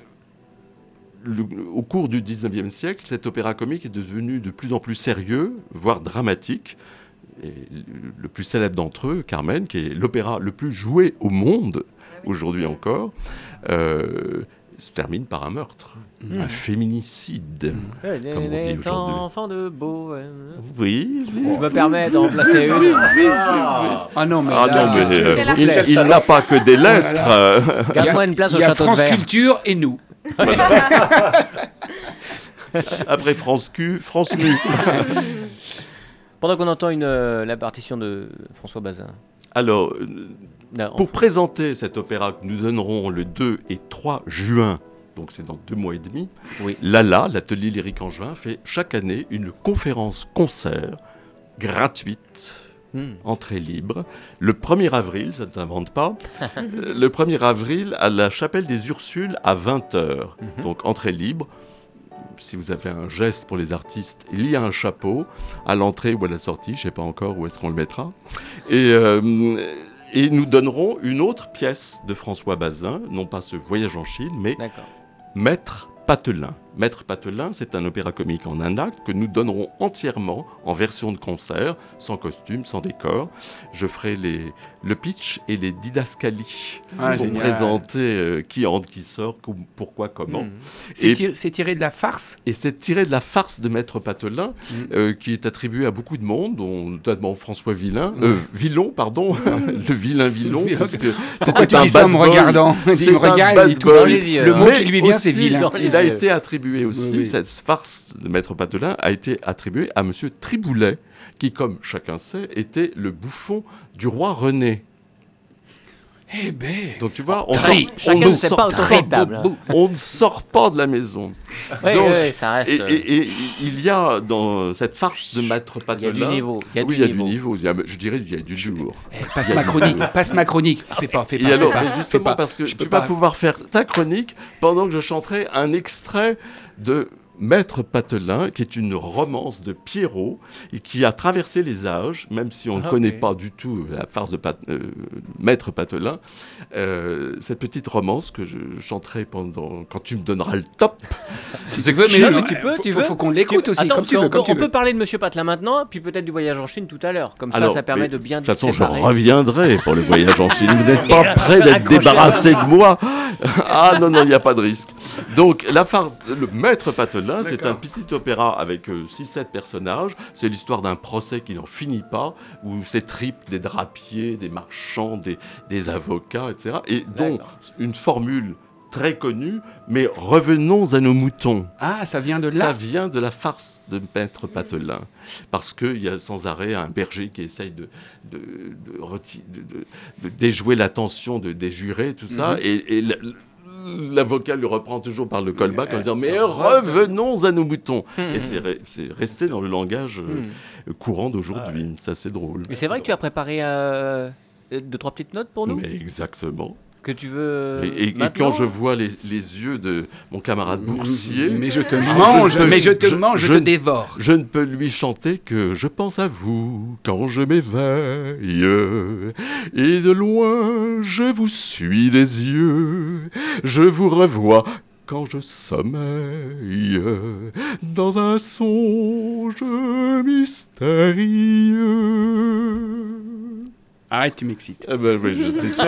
le- au cours du 19e siècle, cet opéra comique est devenu de plus en plus sérieux, voire dramatique. Et le- le plus célèbre d'entre eux, Carmen, qui est l'opéra le plus joué au monde, aujourd'hui encore, euh, se termine par un meurtre, un féminicide. Ouais, Comme on dit enfants de beau. ouais. Oui, oui. Je me permets d'en placer une. Ah, Ah non, mais, Ah là, non, mais euh, il, il n'a pas que des lettres. il y a- Garde-moi une place il au y a château de France. Culture et nous. Après France Q, France Nu. Pendant qu'on entend une, euh, la partition de François Bazin. Alors, euh, Non, pour présenter cet opéra que nous donnerons le 2 et 3 juin, donc c'est dans deux mois et demi, Oui. Lala, l'atelier lyrique en juin, fait chaque année une conférence-concert gratuite Hmm. entrée libre. Le 1er avril, ça ne s'invente pas, le 1er avril à la chapelle des Ursules à 20h. Mhm. Donc entrée libre. Si vous avez un geste pour les artistes, il y a un chapeau à l'entrée ou à la sortie, je ne sais pas encore où est-ce qu'on le mettra. Et, euh, et nous donnerons une autre pièce de François Bazin, non pas ce voyage en Chine, mais. Maître Patelin. Maître Patelin, c'est un opéra comique en un acte que nous donnerons entièrement en version de concert, sans costume, sans décor. Je ferai les, le pitch et les didascalies Ah, pour génial. présenter euh, qui entre, qui sort, com- pourquoi, comment. Hmm. C'est tiré, de la farce? Et c'est tiré de la farce de Maître Patelin, Mm. euh, qui est attribuée à beaucoup de monde, dont notamment François Villain, euh, Villon, pardon, le vilain Villon, Villain. parce que Pourquoi tu un dis ça en bad me regardant? Il me regarde, il Dans les suite. yeux, Le mot Mais qui lui vient, c'est les Il a été attribué aussi, Oui, oui. cette farce de Maître Patelin a été attribuée à Monsieur Triboulet, qui, comme chacun sait, était le bouffon du roi René. Eh ben. Donc tu vois, on, Très- sort- on chacun ne sort pas autoritable. on ne sort pas de la maison. Oui, Donc, oui, oui, ça reste. Et, euh, et- et il y a dans cette farce de Maître Il y a Patelin... du niveau. Il y a oui, du il y a niveau. du niveau. Il y a- je dirais qu'il y a du jour. Eh, passe Il ma chronique, passe ma chronique. Fais pas, fais pas. Et fais alors, pas, mais fais justement, pas. parce que Je tu peux vas pas. pouvoir faire ta chronique pendant que je chanterai un extrait de Maître Patelin, qui est une romance de Pierrot et qui a traversé les âges, même si on ne Ah, connaît pas du tout la farce de Pat- euh, Maître Patelin. Euh, cette petite romance que je chanterai pendant quand tu me donneras le top. Si C'est tu veux, mais non, tu peux, faut, tu faut- veux. faut qu'on l'écoute aussi, Attends, comme tu veux. qu'on Comme peut- tu on veux. peut parler de Monsieur Patelin maintenant, puis peut-être du voyage en Chine tout à l'heure. Comme ça, Alors, ça permet de bien De toute façon, je reviendrai pour le voyage en Chine. Vous n'êtes pas prêt d'être débarrassé de moi. Ah non, non, il n'y a pas de risque. Donc, la farce, le maître Patelin, c'est un petit opéra avec 6-7 personnages. C'est l'histoire d'un procès qui n'en finit pas, où c'est triple des drapiers, des marchands, des, des avocats, etc. Et donc, D'accord. une formule très connue, mais revenons à nos moutons. Ah, ça vient de Ça là. vient de la farce de Maître Patelin. Parce qu'il y a sans arrêt un berger qui essaye de, de, déjouer l'attention de, des jurés, tout ça. Mhm. Et, l'avocat lui reprend toujours par le callback en disant Mais revenons à nos moutons. Hmm. Et c'est re- resté dans le langage euh, Hmm. courant d'aujourd'hui. C'est assez drôle. Mais c'est vrai que tu as préparé euh, deux, trois petites notes pour nous? Mais exactement. Que tu veux. Et, et- quand je vois les, les yeux de mon camarade boursier, Mais je te je mange, peux- mais je te je- mange, je, je- te dévore. Je ne peux lui chanter que je pense à vous quand je m'éveille. Et de loin, je vous suis des yeux. Je vous revois quand je sommeille. Dans un songe mystérieux. Arrête, tu m'excites. Ah ben oui, j'étais sûr.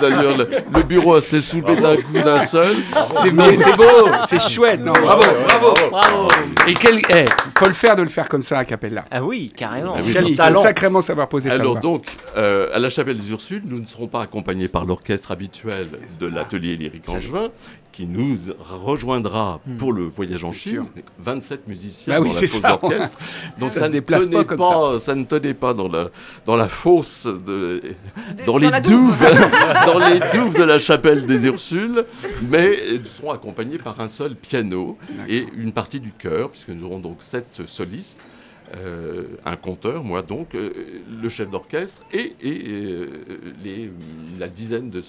D'ailleurs, le, le bureau s'est soulevé d'un coup d'un seul. C'est beau, c'est chouette. Non, bravo, bravo. Bravo Et quel, eh, faut le faire de le faire comme ça à Capella. Ah oui, carrément. Ah oui, Quel- talent. sacrément savoir poser sa Alors donc, euh, à la chapelle des Ursules, nous ne serons pas accompagnés par l'orchestre habituel de l'atelier lyrique angevin, qui nous rejoindra pour le voyage en Chine. sûr. 27 musiciens Bah oui, dans la ça. d'orchestre. Donc Ça ça, ne pas pas, comme ça. ne tenait pas dans la, dans la fosse, de, dans, dans les la douves, dans les douves de la chapelle des Ursules, mais ils seront accompagnés par un seul piano et une partie du chœur, puisque nous aurons donc sept solistes. Euh, un conteur, moi donc, euh, le chef d'orchestre et, et, euh, les, la dizaine de,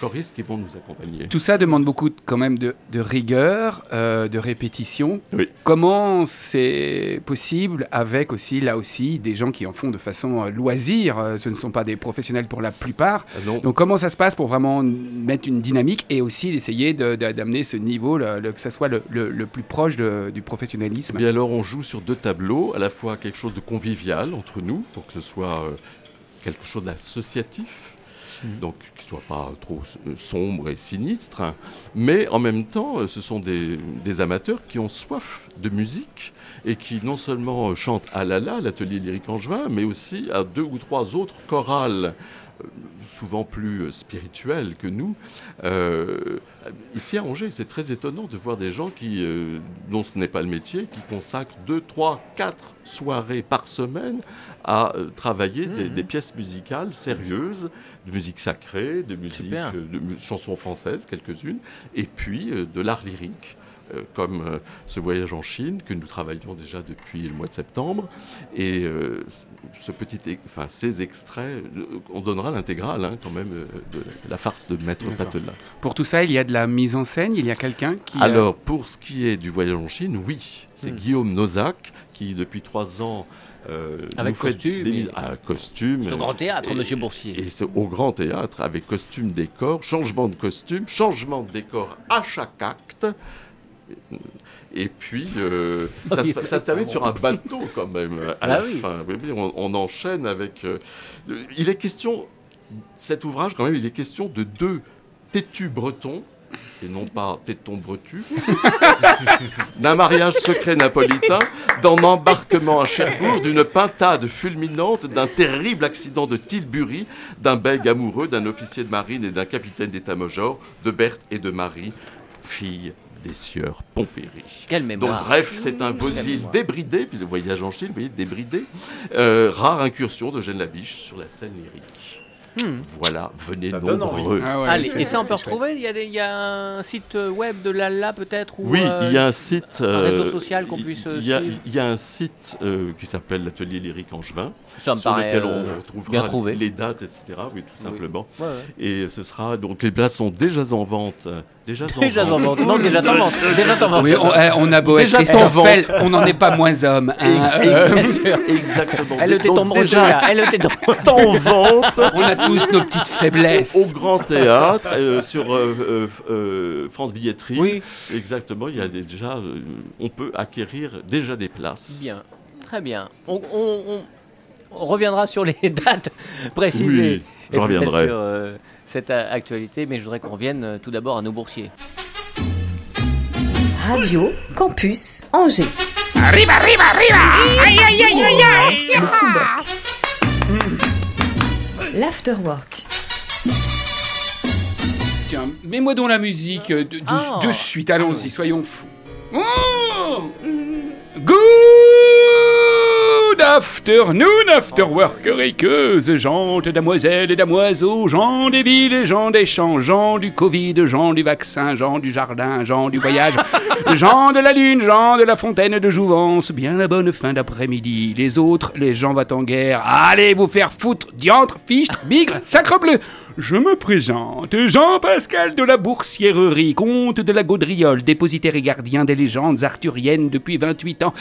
choristes qui vont nous accompagner. Tout ça demande beaucoup de- quand même de, de rigueur, de répétition. Oui. Comment c'est possible avec aussi, là aussi, des gens qui en font de façon loisir Ce ne sont pas des professionnels pour la plupart. Ah non, Donc comment ça se passe pour vraiment mettre une dynamique et aussi d'essayer de- de- d'amener ce niveau, le- le- que ça soit le, plus proche du professionnalisme? Mais alors on joue sur deux tableaux, à la fois quelque chose de convivial entre nous, pour que ce soit euh, quelque chose d'associatif, donc qui soit pas trop euh, sombre et sinistre, hein. mais en même temps euh, ce sont des, des amateurs qui ont soif de musique et qui non seulement chantent à la la, l'atelier lyrique angevin, mais aussi à deux ou trois autres chorales souvent plus euh, spirituelles que nous. Euh, ici à Angers, c'est très étonnant de voir des gens qui, euh, dont ce n'est pas le métier, qui consacrent deux, trois, quatre soirées par semaine à euh, travailler des, des pièces musicales sérieuses, de musique sacrée, de musique, de chansons françaises, quelques-unes, et puis de l'art lyrique. Euh, comme euh, ce voyage en Chine que nous travaillons déjà depuis le mois de septembre. Et euh, ce petit, enfin, ces extraits, on donnera l'intégrale hein, quand même de la farce de Maître Patelin. Pour tout ça, il y a de la mise en scène, il y a quelqu'un qui... Alors, pour ce qui est du voyage en Chine, oui. C'est Hmm. Guillaume Nozac qui, depuis trois ans, euh, Avec nous fait costume, des- ah, costume. C'est au grand théâtre, Et- monsieur Boursier. Et c'est au grand théâtre, avec costume, décor, changement de costume, changement de décor à chaque acte. Et puis, euh, ça, se, ça se termine sur un bateau quand même, à Ah la oui. fin. On, on enchaîne avec... euh, il est question, cet ouvrage quand même, il est question de deux têtus bretons, et non pas tétons bretus, d'un mariage secret napolitain, d'un embarquement à Cherbourg, d'une pintade fulminante, d'un terrible accident de Tilbury, d'un bègue amoureux, d'un officier de marine et d'un capitaine d'état-major, de Berthe et de Marie, filles des sieurs Pompéry. Quelle Donc mémoire. bref, c'est un vaudeville débridé, puis le voyage en Chine, vous voyez, débridé. Euh, rare incursion de Jeanne Labiche sur la scène lyrique. Hmm. Voilà, venez Ça nombreux. Ah ouais, Allez, et ça on peut retrouver il y, a des- il y a un site web de Lala peut-être ou Oui, euh, il y a un site. un réseau euh, social qu'on puisse, euh, Il y, a, suivre il y a un site euh, qui s'appelle l'Atelier Lyrique Angevin, ça me sur paraît lequel euh, on retrouvera bien trouvé. les dates, etc. Oui, tout Oui. simplement. Ouais, ouais. Et ce sera donc les places sont déjà en vente Déjà, en Déjà en vente. vente. Non, déjà en vente. Déjà en vente. Oui, on, eh, on a beau être Déjà en Christophe on n'en est pas moins homme. hein. Euh. Exactement. Elle était tombée déjà Elle était en vente on a tous nos petites au faiblesses. Grand Théâtre, euh, sur euh, euh, euh, France Billetterie. Oui, Exactement, il y a des- déjà, euh, on peut acquérir déjà des places. bien. Très bien. On, on- on- on reviendra sur les dates précisées. Oui, je reviendrai. Sur euh, cette euh, actualité, mais je voudrais qu'on revienne euh, tout d'abord à nos boursiers. Radio Campus Angers. Arriba, arriba, arriba Aïe, aïe, aïe, aïe, aïe Le sous-boc. L'afterwork. Tiens, mets-moi donc la musique de, de- Ah. de suite, allons-y, soyons fous. Oh Good afternoon, afterworkeriqueuses, gens, damoiselles et damoiseaux, gens des villes et gens des champs, gens du Covid, gens du vaccin, gens du jardin, gens du voyage, gens de la lune, gens de la fontaine de Jouvence, bien la bonne fin d'après-midi. Les autres, les gens va en guerre, allez vous faire foutre, diantre, fichtre, bigre, sacre bleu je me présente, Jean-Pascal de la Boursièrerie, comte de la Gaudriole, dépositaire et gardien des légendes arthuriennes depuis 28 ans,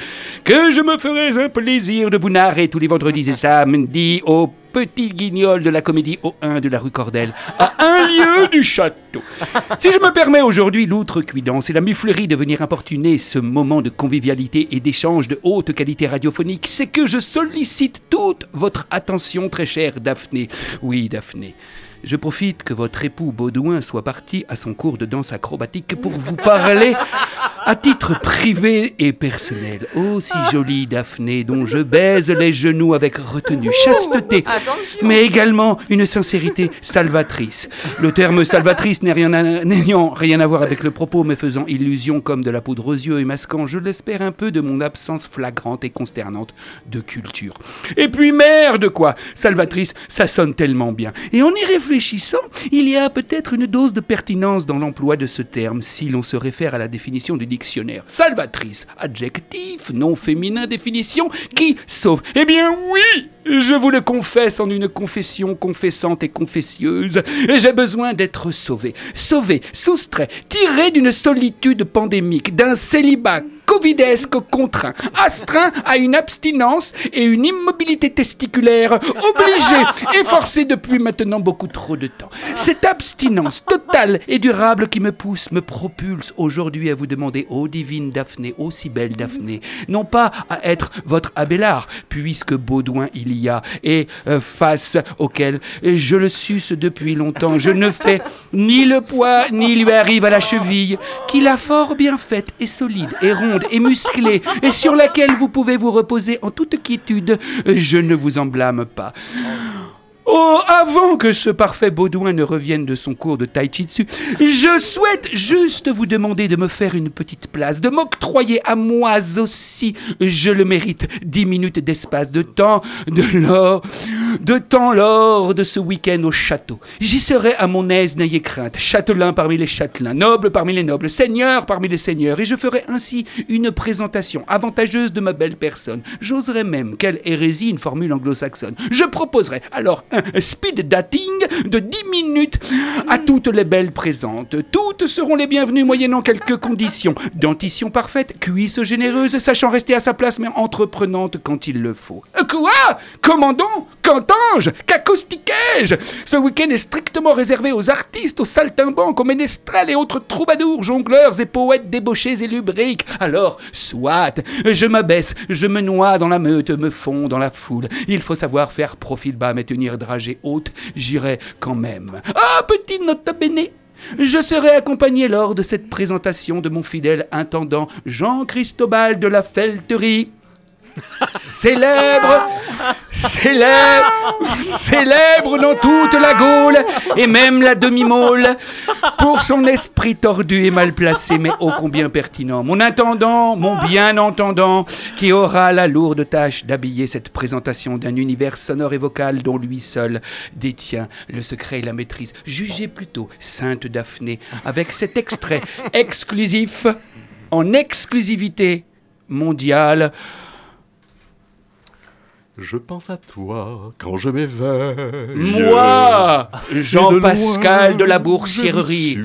que je me ferai un plaisir de vous narrer tous les vendredis et samedis au petit guignol de la comédie au 1 de la rue Cordel, à un lieu du château. Si je me permets aujourd'hui l'outrecuidance et la muflerie de venir importuner ce moment de convivialité et d'échange de haute qualité radiophonique, c'est que je sollicite toute votre attention, très chère Daphné. Oui, Daphné. Je profite que votre époux Baudouin soit parti à son cours de danse acrobatique pour vous parler à titre privé et personnel. Oh, si jolie Daphné, dont je baise les genoux avec retenue, chasteté, Attention mais également une sincérité salvatrice. Le terme salvatrice n'ayant rien à voir avec le propos, mais faisant illusion comme de la poudre aux yeux et masquant, je l'espère, un peu de mon absence flagrante et consternante de culture. Et puis merde quoi Salvatrice, ça sonne tellement bien. Et en y réfléchissant, il y a peut-être une dose de pertinence dans l'emploi de ce terme si l'on se réfère à la définition du dictionnaire. Salvatrice, adjectif, non féminin, définition, qui sauve Eh bien oui je vous le confesse en une confession confessante et confessieuse, j'ai besoin d'être sauvé. Sauvé, soustrait, tiré d'une solitude pandémique, d'un célibat covidesque contraint, astreint à une abstinence et une immobilité testiculaire, obligé et forcé depuis maintenant beaucoup trop de temps. Cette abstinence totale et durable qui me pousse, me propulse aujourd'hui à vous demander, ô divine Daphné, ô si belle Daphné, non pas à être votre Abélard, puisque Baudouin il y a, et euh, face auquel je le suce depuis longtemps, je ne fais ni le poids, ni lui arrive à la cheville, qu'il a fort bien faite et solide et ronde et musclée, et sur laquelle vous pouvez vous reposer en toute quiétude, je ne vous en blâme pas. Oh, avant que ce parfait Baudouin ne revienne de son cours de Tai Chi Tzu, je souhaite juste vous demander de me faire une petite place, de m'octroyer à moi aussi, je le mérite, dix minutes d'espace, de temps, de l'or, de temps lors de ce week-end au château. J'y serai à mon aise, n'ayez crainte, châtelain parmi les châtelains, noble parmi les nobles, seigneur parmi les seigneurs, et je ferai ainsi une présentation avantageuse de ma belle personne. J'oserais même, quelle hérésie, une formule anglo-saxonne. Je proposerai alors speed dating de 10 minutes à toutes les belles présentes. Toutes seront les bienvenues moyennant quelques conditions. Dentition parfaite, cuisse généreuse, sachant rester à sa place mais entreprenante quand il le faut. Euh, Quoi? Comment donc Qu'entends-je? Qu'acoustiquais-je Ce week-end est strictement réservé aux artistes, aux saltimbanques, aux ménestrels et autres troubadours, jongleurs et poètes débauchés et lubriques. Alors, soit, je m'abaisse, je me noie dans la meute, me fonds dans la foule. Il faut savoir faire profil bas mais tenir dragée haute, j'irai quand même. Ah, petit nota bene je serai accompagné lors de cette présentation de mon fidèle intendant Jean Cristobal de la Felterie. Célèbre, célèbre, célèbre dans toute la Gaule et même la demi-môle pour son esprit tordu et mal placé, mais ô combien pertinent. Mon intendant, mon bien entendant, qui aura la lourde tâche d'habiller cette présentation d'un univers sonore et vocal dont lui seul détient le secret et la maîtrise. Jugez plutôt, Sainte Daphné, avec cet extrait exclusif, en exclusivité mondiale. Je pense à toi quand je m'éveille. Moi, Jean-Pascal de la Boursièrerie,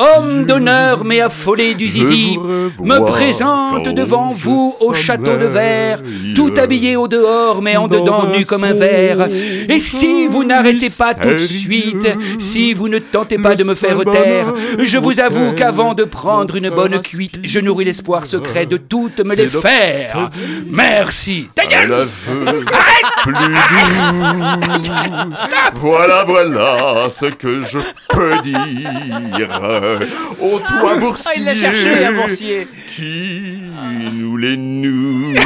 homme d'honneur mais affolé du zizi, me présente devant vous au château de verre, tout habillé au dehors mais en Dans dedans nu comme un verre. Et si vous n'arrêtez pas tout de suite, si vous ne tentez pas de me faire taire, je vous avoue qu'avant de prendre une bonne cuite, je nourris l'espoir secret de toutes me les faire. Merci. Ta gueule plus doux. Voilà, voilà ce que je peux dire. Ô toi, boursier, Ah, il l'a cherché, un boursier qui nous les nous.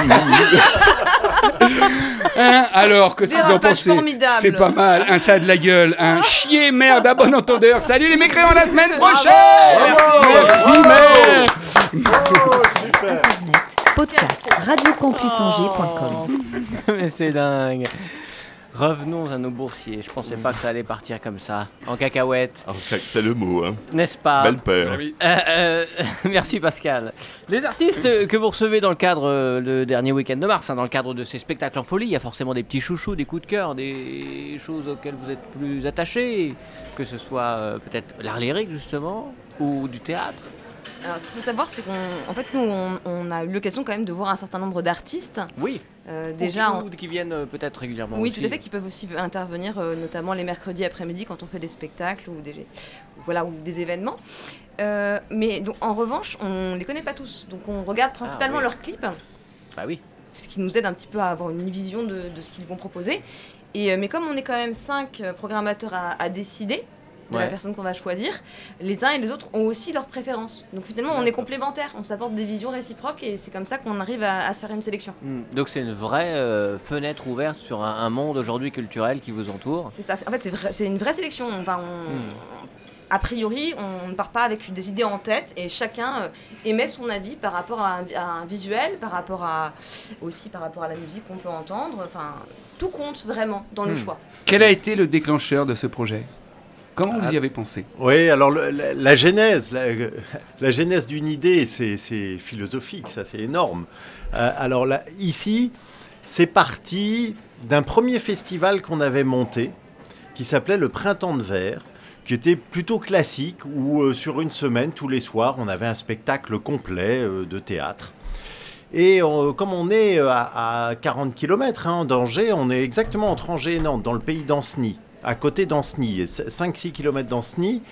Hein, alors, que tu en Dérapage pensez formidable. C'est pas mal, un ça a de la gueule, un chier merde à bon entendeur. Salut les mécréants, la semaine prochaine Merci, merde Podcast radiocampusangers.com Mais c'est dingue. Revenons à nos boursiers. Je pensais pas que ça allait partir comme ça, en cacahuète, En fait, c'est le mot, hein. n'est-ce pas? Belle paire. Euh, euh, Merci Pascal. Les artistes que vous recevez dans le cadre euh, le dernier week-end de mars, hein, dans le cadre de ces spectacles en folie, il y a forcément des petits chouchous, des coups de cœur, des choses auxquelles vous êtes plus attachés, que ce soit euh, peut-être l'art lyrique justement, ou du théâtre. Alors, ce qu'il faut savoir, c'est qu'en fait, nous, on, on a eu l'occasion quand même de voir un certain nombre d'artistes. Oui. Euh, Déjà, ou qui viennent euh, peut-être régulièrement. oui, aussi. tout à fait, qui peuvent aussi intervenir, euh, notamment les mercredis après-midi quand on fait des spectacles ou des, voilà, ou des événements. Mais donc, en revanche, on les connaît pas tous. Donc, on regarde principalement oui. leurs clips, Bah oui. ce qui nous aide un petit peu à avoir une vision de, de ce qu'ils vont proposer. Et, mais comme on est quand même cinq programmateurs à, à décider de la personne qu'on va choisir, les uns et les autres ont aussi leurs préférences. Donc finalement, on est complémentaires, on s'apporte des visions réciproques et c'est comme ça qu'on arrive à, à se faire une sélection. Hmm. Donc c'est une vraie euh, fenêtre ouverte sur un, un monde aujourd'hui culturel qui vous entoure. C'est ça. En fait, c'est une vraie sélection. Enfin, on- Hmm. A priori, on ne part pas avec des idées en tête et chacun euh, émet son avis par rapport à un, à un visuel, par rapport à aussi par rapport à la musique qu'on peut entendre. Enfin, tout compte vraiment dans le Hmm. choix. Quel a été le déclencheur de ce projet? Comment vous y avez pensé? Oui, alors le- la, la genèse, la, la genèse d'une idée, c'est philosophique, ça c'est énorme. Euh, alors là, ici, c'est parti d'un premier festival qu'on avait monté, qui s'appelait le Printemps de Verre, qui était plutôt classique, où euh, sur une semaine, tous les soirs, on avait un spectacle complet euh, de théâtre. Et comme on est à, à 40 km hein, d'Angers, on est exactement entre Angers et Nantes, dans le pays d'Ancenis, à côté d'Ancenis, et 5-6 km d'Ancenis.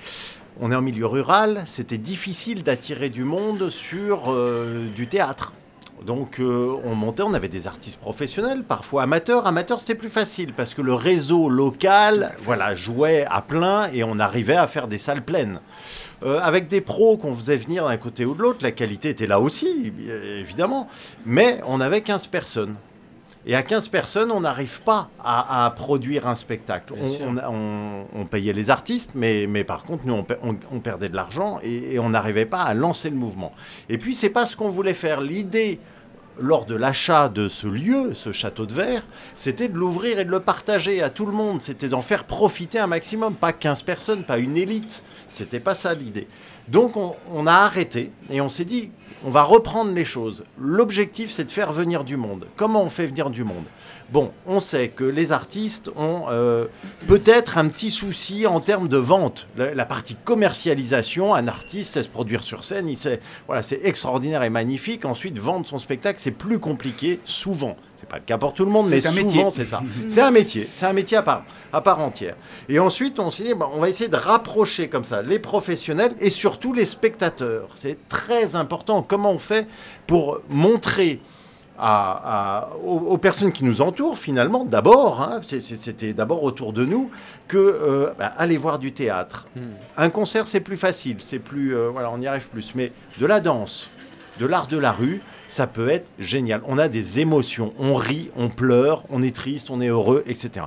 On est en milieu rural, c'était difficile d'attirer du monde sur euh, du théâtre. Donc euh, on montait, on avait des artistes professionnels, parfois amateurs. Amateurs c'était plus facile parce que le réseau local voilà, jouait à plein et on arrivait à faire des salles pleines. Euh, avec des pros qu'on faisait venir d'un côté ou de l'autre, la qualité était là aussi, évidemment, mais on avait 15 personnes. Et à 15 personnes, on n'arrive pas à, à produire un spectacle. On, payait les artistes, mais, mais par contre, nous, on perdait de l'argent et, et on n'arrivait pas à lancer le mouvement. Et puis, c'est pas ce qu'on voulait faire. L'idée, lors de l'achat de ce lieu, ce château de verre, c'était de l'ouvrir et de le partager à tout le monde. C'était d'en faire profiter un maximum, pas 15 personnes, pas une élite. C'était pas ça l'idée. Donc on, a arrêté et on s'est dit, on va reprendre les choses. L'objectif, c'est de faire venir du monde. Comment on fait venir du monde? Bon, on sait que les artistes ont euh, peut-être un petit souci en termes de vente. La, la partie commercialisation, un artiste sait se produire sur scène, il sait, voilà, c'est extraordinaire et magnifique. Ensuite, vendre son spectacle, c'est plus compliqué, souvent. C'est pas le cas pour tout le monde, mais souvent, c'est ça. C'est un métier, c'est un métier à part, à part entière. Et ensuite, on s'est dit, on va essayer de rapprocher comme ça les professionnels et surtout les spectateurs. C'est très important. Comment on fait pour montrer à- à- aux, aux personnes qui nous entourent, finalement, d'abord, hein, c'était d'abord autour de nous, que euh, bah, aller voir du théâtre. Un concert, c'est plus facile, c'est plus, euh, voilà, on y arrive plus. Mais de la danse, de l'art de la rue, ça peut être génial. On a des émotions, on rit, on pleure, on est triste, on est heureux, etc.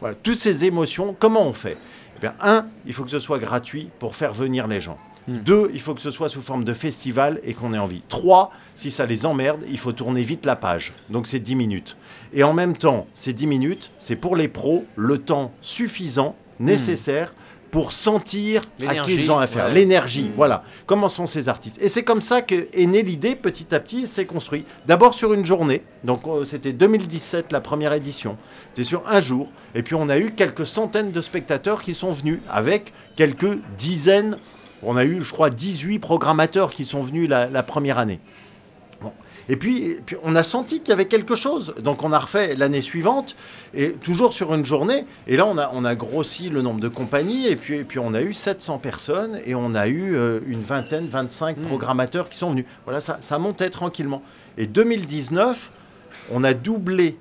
Voilà, toutes ces émotions, comment on fait? Eh bien, un, il faut que ce soit gratuit pour faire venir les gens. Deux, il faut que ce soit sous forme de festival et qu'on ait envie. Trois, si ça les emmerde, il faut tourner vite la page. Donc c'est 10 minutes. Et en même temps, ces 10 minutes, c'est pour les pros le temps suffisant, nécessaire pour sentir à qui ils ont affaire. ouais. L'énergie, Mm. voilà. Comment sont ces artistes Et c'est comme ça que est née l'idée, petit à petit, et s'est construit. D'abord sur une journée, donc euh, c'était 2017 la première édition. C'était sur un jour, et puis on a eu quelques centaines de spectateurs qui sont venus, avec quelques dizaines, on a eu je crois 18 programmateurs qui sont venus la, la première année. Bon. Et puis, et puis, on a senti qu'il y avait quelque chose. Donc on a refait l'année suivante, et toujours sur une journée. Et là, on a, on a grossi le nombre de compagnies, et puis, et puis on a eu 700 personnes, et on a eu euh, une vingtaine, 25 programmateurs qui sont venus. Voilà, ça, ça montait tranquillement. Et 2019, on a doublé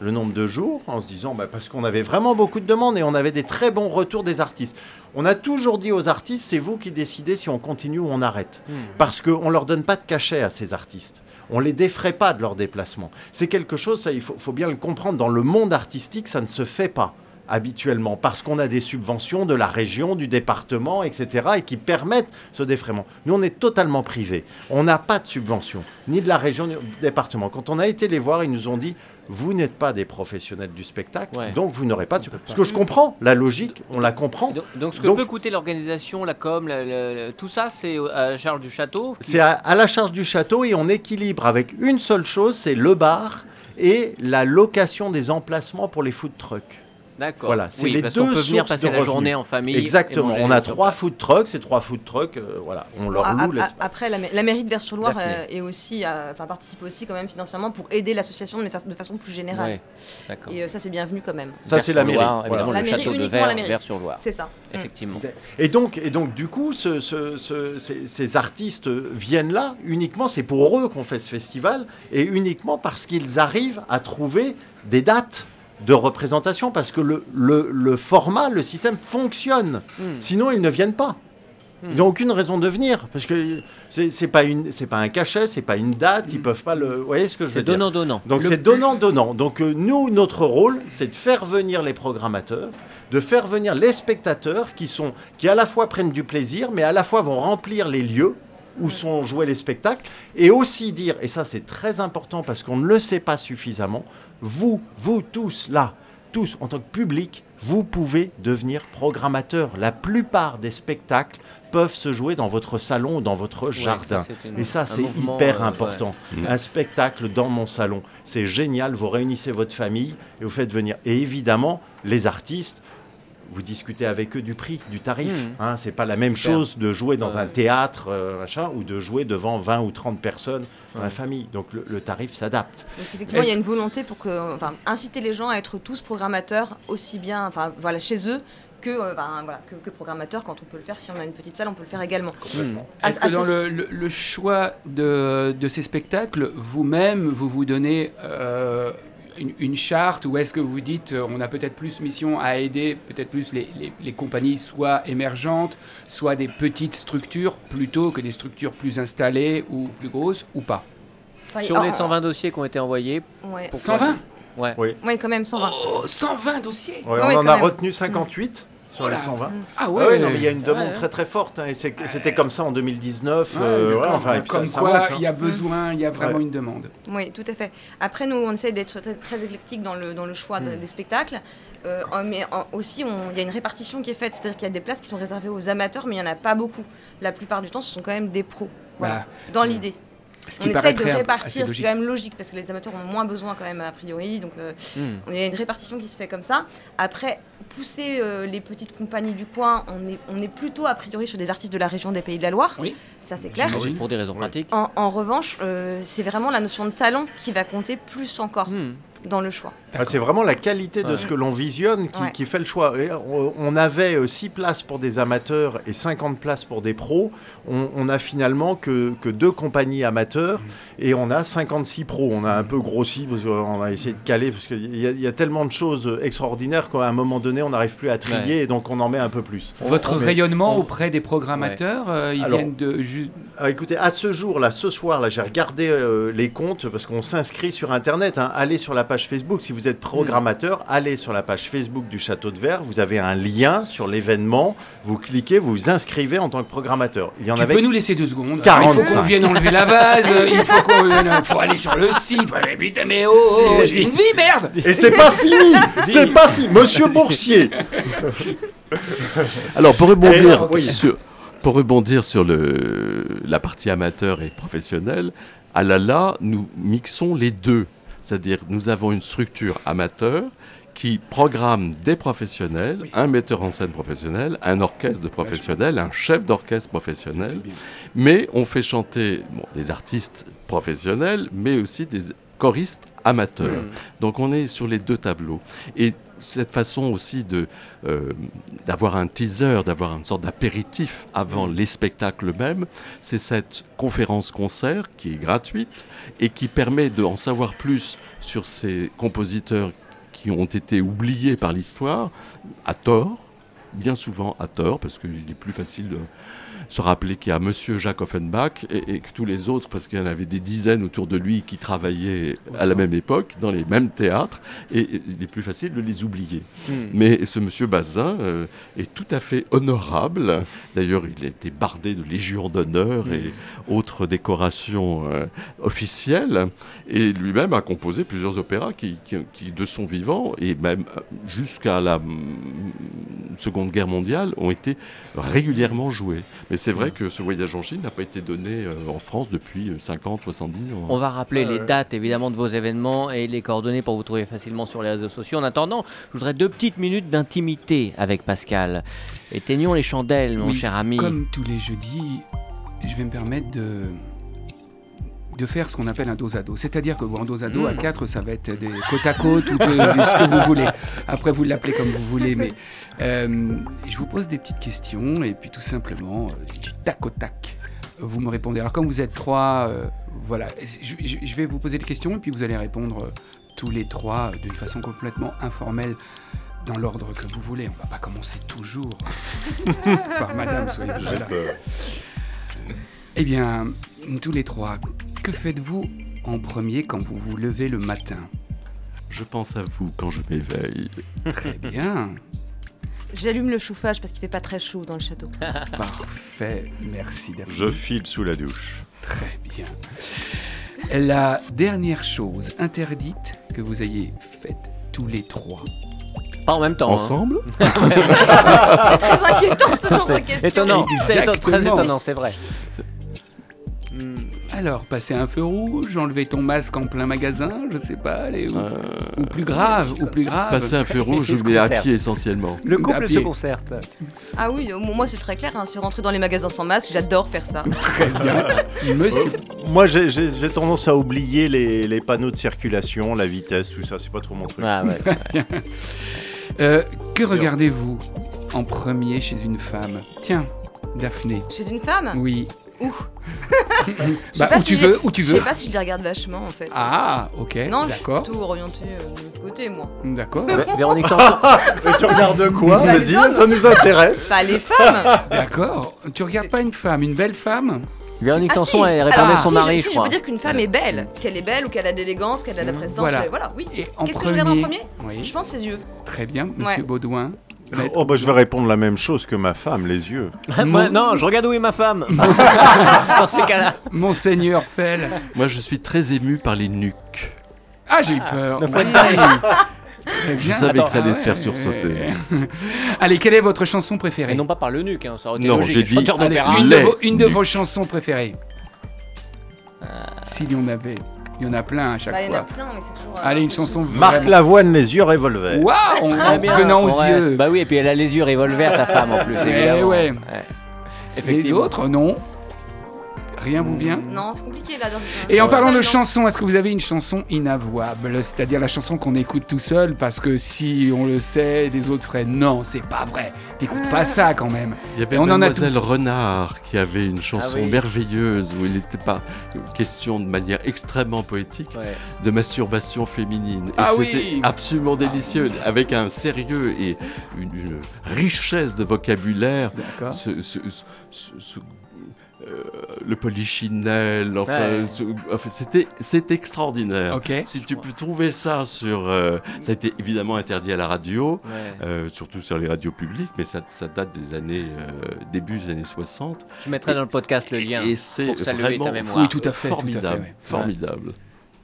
le nombre de jours en se disant, bah, parce qu'on avait vraiment beaucoup de demandes et on avait des très bons retours des artistes. On a toujours dit aux artistes, c'est vous qui décidez si on continue ou on arrête. Parce qu'on ne leur donne pas de cachet à ces artistes. On les défraie pas de leur déplacement. C'est quelque chose, ça, il faut, faut bien le comprendre, dans le monde artistique, ça ne se fait pas habituellement, parce qu'on a des subventions de la région, du département, etc., et qui permettent ce défraiement. Nous, on est totalement privés. On n'a pas de subvention, ni de la région, ni du département. Quand on a été les voir, ils nous ont dit, vous n'êtes pas des professionnels du spectacle, Ouais. donc vous n'aurez pas de. Ce que je comprends, la logique, on la comprend. Donc, donc ce que Donc- peut coûter l'organisation, la com, la- la- la- tout ça, c'est à la charge du château. qui- C'est à, à la charge du château et on équilibre avec une seule chose, c'est le bar et la location des emplacements pour les food trucks. D'accord. Voilà, c'est oui, les parce deux qu'on peut venir sources passer de la revenus. journée en famille. Exactement. On a trois food trucks. Ces trois food trucks, euh, voilà, on leur loue l'espace. Après, la, ma- la mairie de Vers-sur-Loire euh, est aussi, euh, enfin, participe aussi quand même financièrement pour aider l'association de, fa- de façon plus générale. Ouais. Et euh, ça, c'est bienvenu quand même. Ça, c'est la mairie. Vers-sur-Loire, Voilà. La le mairie, château de uniquement Vers, la mairie. Vers sur Loire. C'est ça. Mm. Effectivement. Et donc, et donc, du coup, ce- ce- ce- ces, ces artistes viennent là uniquement, c'est pour eux qu'on fait ce festival, et uniquement parce qu'ils arrivent à trouver des dates de représentation, parce que le, le- le format, le système fonctionne. Hmm. Sinon, ils ne viennent pas. Hmm. Ils n'ont aucune raison de venir, parce que c'est c'est pas une, c'est pas un cachet, c'est pas une date, ils peuvent pas le. Vous voyez ce que je veux C'est dire donnant-donnant. donc Le c'est plus- donnant-donnant. Donc euh, nous, notre rôle, c'est de faire venir les programmateurs, de faire venir les spectateurs qui, sont, qui à la fois prennent du plaisir, mais à la fois vont remplir les lieux où sont joués les spectacles, et aussi dire, et ça c'est très important parce qu'on ne le sait pas suffisamment, vous, vous tous là, tous en tant que public, vous pouvez devenir programmateur. La plupart des spectacles peuvent se jouer dans votre salon ou dans votre jardin. ça, c'est une- et ça, c'est hyper euh, important. ouais. Un spectacle dans mon salon, c'est génial. Vous réunissez votre famille et vous faites venir. Et évidemment, les artistes, vous discutez avec eux du prix, du tarif. Mhm. Hein, c'est pas la même Super. chose de jouer dans Ouais. un théâtre euh, machin, ou de jouer devant 20 ou 30 personnes dans Ouais. la famille. Donc le, le tarif s'adapte. Donc effectivement, il y a une volonté pour que, enfin, inciter les gens à être tous programmateurs aussi bien, enfin, voilà, chez eux que, euh, ben, voilà, que, que programmateurs quand on peut le faire. Si on a une petite salle, on peut le faire également. À- Est-ce que dans le, le- le choix de, de ces spectacles, vous-même, vous vous donnez euh, une, une charte ou est-ce que vous dites euh, on a peut-être plus mission à aider peut-être plus les, les- les compagnies soit émergentes, soit des petites structures plutôt que des structures plus installées ou plus grosses ou pas? Sur les 120 dossiers qui ont été envoyés, Ouais. pourquoi 120 Ouais. Ouais, quand même 120. Oh, 120 dossiers? Ouais, on oui, en a même. retenu 58 sur Oh les là. 120. Ah Ah ouais, ouais, non, mais il y a une demande ouais. très très forte. hein, et c'était comme ça en 2019. Ouais, euh, enfin, Comme ça quoi, hein. il y a besoin, il y a vraiment Ouais. une demande. Oui, tout à fait. Après, nous, on essaie d'être très, très éclectique dans le, dans le choix de- Mm. des spectacles. Euh, mais en- aussi, on- il y a une répartition qui est faite. C'est-à-dire qu'il y a des places qui sont réservées aux amateurs, mais il n'y en a pas beaucoup. La plupart du temps, ce sont quand même des pros. Voilà, Bah, dans l'idée. ce On essaie de répartir, c'est quand même logique, parce que les amateurs ont moins besoin quand même, a priori. Donc, euh, Hmm. il y a une répartition qui se fait comme ça. Après, pousser euh, les petites compagnies du coin, on est, on est plutôt a priori sur des artistes de la région des Pays de la Loire. Oui. Ça, c'est clair. Pour des raisons pratiques. En, en revanche, euh, c'est vraiment la notion de talent qui va compter plus encore Hmm. Dans le choix. Ah, c'est vraiment la qualité de Ouais. ce que l'on visionne qui, Ouais. qui fait le choix. Et On, avait 6 places pour des amateurs et 50 places pour des pros. On, on a finalement que, que deux compagnies amateurs et on a 56 pros. On a un peu grossi parce qu'on a essayé de caler parce qu'il y, a- il y a tellement de choses extraordinaires qu'à un moment donné, on n'arrive plus à trier et donc on en met un peu plus. Votre On rayonnement on- auprès des programmateurs, euh, ils Alors- viennent de... ju- Ah, écoutez, à ce jour, là, ce soir, là, j'ai regardé euh, les comptes parce qu'on s'inscrit sur Internet. hein. Allez sur la page Facebook. Si vous êtes programmateur, allez sur la page Facebook du Château de Verre. Vous avez un lien sur l'événement. Vous cliquez, vous vous inscrivez en tant que programmateur. Il y en Tu avait peux nous laisser deux secondes 45. Il faut qu'on vienne enlever la vase, il faut qu'on vienne- faut aller sur le site. Putain, mais oh, oh, j'ai une vie, merde Et c'est pas fini C'est pas fini Monsieur Boursier Alors, pour rebondir, oui. sur, pour rebondir sur le, la partie amateur et professionnelle, à l'ALA, nous mixons les deux. C'est-à-dire, nous avons une structure amateur qui programme des professionnels, un metteur en scène professionnel, un orchestre de professionnels, un chef d'orchestre professionnel, mais on fait chanter bon, des artistes professionnels, mais aussi des choristes amateurs. Donc on est sur les deux tableaux. Et cette façon aussi de euh, d'avoir un teaser, d'avoir une sorte d'apéritif avant les spectacles eux-mêmes, c'est cette conférence-concert qui est gratuite et qui permet d'en savoir plus sur ces compositeurs qui ont été oubliés par l'histoire, à tort, bien souvent à tort, parce qu'il est plus facile de se rappeler qu'il y a Monsieur Jacques Offenbach et, et que tous les autres, parce qu'il y en avait des dizaines autour de lui qui travaillaient à la même époque, dans les mêmes théâtres, et et il est plus facile de les oublier. Mais ce Monsieur Bazin euh, est tout à fait honorable. D'ailleurs, il a été bardé de Légion d'honneur et autres décorations euh, officielles, et lui-même a composé plusieurs opéras qui, qui- qui, de son vivant, et même jusqu'à la mm, Seconde Guerre mondiale, ont été régulièrement joués. Mais c'est vrai que ce voyage en Chine n'a pas été donné euh, en France depuis euh, 50, 70 ans. On va rappeler Euh, les dates évidemment de vos événements et les coordonnées pour vous trouver facilement sur les réseaux sociaux. En attendant, je voudrais deux petites minutes d'intimité avec Pascal. Éteignons les chandelles, mon Oui, cher ami. Comme tous les jeudis, je vais me permettre de de faire ce qu'on appelle un dos à dos. C'est-à-dire que bon, un dos à dos, à Mm. 4, ça va être des côte à côte ou de, de ce que vous voulez. Après, vous l'appelez comme vous voulez, mais euh, je vous pose des petites questions et puis tout simplement, euh, du tac au tac, vous me répondez. Alors, comme vous êtes trois, euh, voilà, je, vais vous poser des questions et puis vous allez répondre euh, tous les trois euh, d'une façon complètement informelle dans l'ordre que vous voulez. On va pas commencer toujours par madame, soyez pas là. Eh bien, tous les trois, que faites-vous en premier quand vous vous levez le matin? Je pense à vous quand je m'éveille. Très bien, J'allume le chauffage parce qu'il fait pas très chaud dans le château. parfait, merci Daphné. Je file sous la douche. Très bien. La dernière chose interdite que vous ayez faite tous les trois. Pas en même temps. hein. Ensemble C'est très inquiétant ce genre de question. Étonnant, c'est éton- très étonnant, c'est vrai. Alors, passer un feu rouge, enlever ton masque en plein magasin, je sais pas, aller, ou, Euh, ou plus grave, ou plus grave. Passer un feu rouge, mais à pied essentiellement. Le couple se concerte. Ah oui, euh, moi c'est très clair, hein, c'est rentrer dans les magasins sans masque, j'adore faire ça. Très bien. Monsieur, Moi, j'ai- tendance à oublier les, les panneaux de circulation, la vitesse, tout ça. C'est pas trop mon truc. Ah ouais. euh, que regardez-vous en premier chez une femme? Tiens, Daphné. Chez une femme? Oui. Je sais Bah, pas où si tu veux, où tu Je veux. sais pas si je les regarde vachement en fait. Ah, ok. non, je suis D'accord. plutôt orientée euh, de l'autre côté moi. D'accord. Vé- Véronique Sanson. Et tu regardes quoi Bah, Vas-y, ça nous intéresse. Bah les femmes D'accord. Tu regardes pas une femme, une belle femme? Véronique Ah, Sanson, si. elle Alors, répondait si, son je- mari, si, je je crois. veux dire qu'une femme est belle, qu'elle est belle ou qu'elle a de l'élégance, qu'elle a de la prestance. Voilà. voilà, oui. Et en Qu'est-ce que premier. je regarde en premier? Oui. Je pense ses yeux. Très bien, Monsieur Ouais. Baudouin. Oh, bah, je vais répondre la même chose que ma femme, les yeux. Moi, non, je regarde où est ma femme. Dans ces cas-là. Monseigneur Fell. Moi, je suis très ému par les nuques. Ah, j'ai eu peur. de Très Je savais que ça allait Ah te faire ouais. sursauter. Allez, quelle est votre chanson préférée? Et non pas par le nuque, hein, ça aurait été Non, logique. j'ai dit- Allez, une, de vos, une de nues. vos chansons préférées. S'il y en avait. Il y en a plein à chaque Bah, il y en a fois. plein, mais c'est toujours. euh, Allez, un une chanson. Marc. Lavoine, les yeux revolver. Waouh bien. Venant aux on reste. yeux. Bah oui, et puis elle a les yeux revolver, ta femme en plus, Eh évidemment. ouais. Les autres, non Rien vous vient Non, c'est compliqué là. dans- Et en parlant de chansons, est-ce que vous avez une chanson inavouable C'est-à-dire la chanson qu'on écoute tout seul parce que si on le sait, les autres feraient non, c'est pas vrai. T'écoutes pas ça quand même. Il y avait on en a Mademoiselle tous. Renard qui avait une chanson Ah oui. merveilleuse où il n'était pas question de manière extrêmement poétique Ouais. de masturbation féminine. Et Ah c'était oui. absolument délicieux, avec un sérieux et une, une richesse de vocabulaire. D'accord. Ce, ce- ce- ce- euh, le polichinelle, enfin, Ouais. ce- enfin, c'était c'est extraordinaire. Si tu peux trouver ça sur, euh, ça a été évidemment interdit à la radio, Ouais. euh, surtout sur les radios publiques, mais ça, ça date des années début des années 60. Je mettrai dans le podcast le lien. Et c'est pour saluer vraiment ta mémoire. Oui, tout à fait, tout à fait, formidable, ouais. formidable.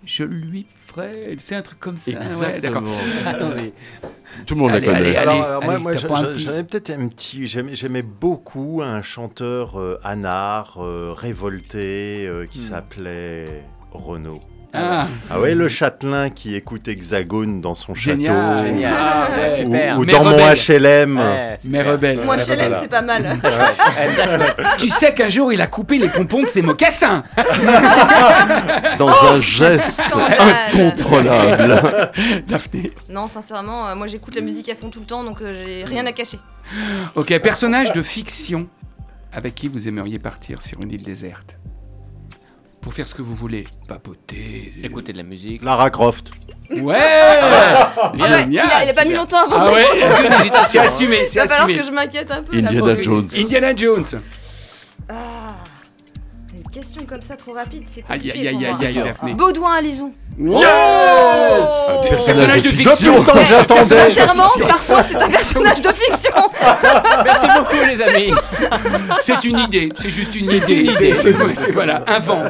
Je lui ferai. C'est un truc comme ça. Ouais, d'accord. Tout le monde Allez, la connaît. allez, Alors, alors, moi, peut-être un petit. J'aimais, beaucoup un chanteur euh, anard, euh, révolté, euh, qui s'appelait Renaud. Ah, Ah ouais, le châtelain qui écoute Hexagone dans son génial. château. Génial. Ah, ouais. Ou, Super. ou dans mon. HLM. Ouais, Mais rebelle. Chez voilà. c'est pas mal. Tu sais qu'un jour, il a coupé les pompons de ses mocassins. Dans un geste Scandale. incontrôlable. Daphné. Non, sincèrement, euh, moi j'écoute la musique à fond tout le temps, donc euh, j'ai rien à cacher. Ok, personnage de fiction avec qui vous aimeriez partir sur une île déserte? Pour faire ce que vous voulez. Papoter. Écoutez de la musique. Lara Croft. Ouais il, Génial a, il a pas mis longtemps avant. Ah ouais C'est hein. assumé, Il c'est va falloir assumé. que je m'inquiète un peu. Indiana. Jones. Indiana Jones. Ah, question comme ça trop rapide, c'est Aïe, compliqué aïe, aïe, aïe, aïe, Daphné. Baudouin à Lison. Un Personnage de Depuis fiction. longtemps que j'attendais. Sincèrement, parfois c'est un personnage de fiction. Merci beaucoup, les amis. C'est une idée, c'est juste une C'est idée. une idée. C'est- voilà, un vent.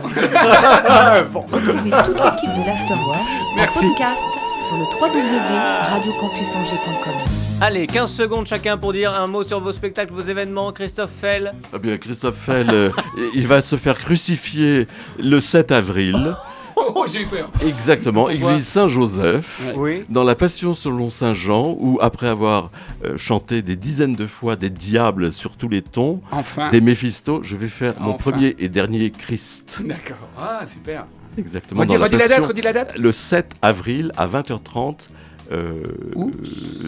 Retrouvez toute l'équipe de l'Afterwork en podcast sur le www.radiocampusangers.com. Allez, 15 secondes chacun pour dire un mot sur vos spectacles, vos événements. Christophe Fell. Ah bien, Christophe Fell, euh, il va se faire crucifier le 7 avril. Oh, j'ai eu peur. Exactement, Pourquoi église Saint-Joseph. Oui. Dans la Passion selon Saint Jean, où après avoir euh, chanté des dizaines de fois des diables sur tous les tons, Enfin. des Méphistos, je vais faire mon premier et dernier Christ. D'accord. Ah, super. Exactement. Redis, la redis la date, redis la date. Le 7 avril à 20h30. Euh, Où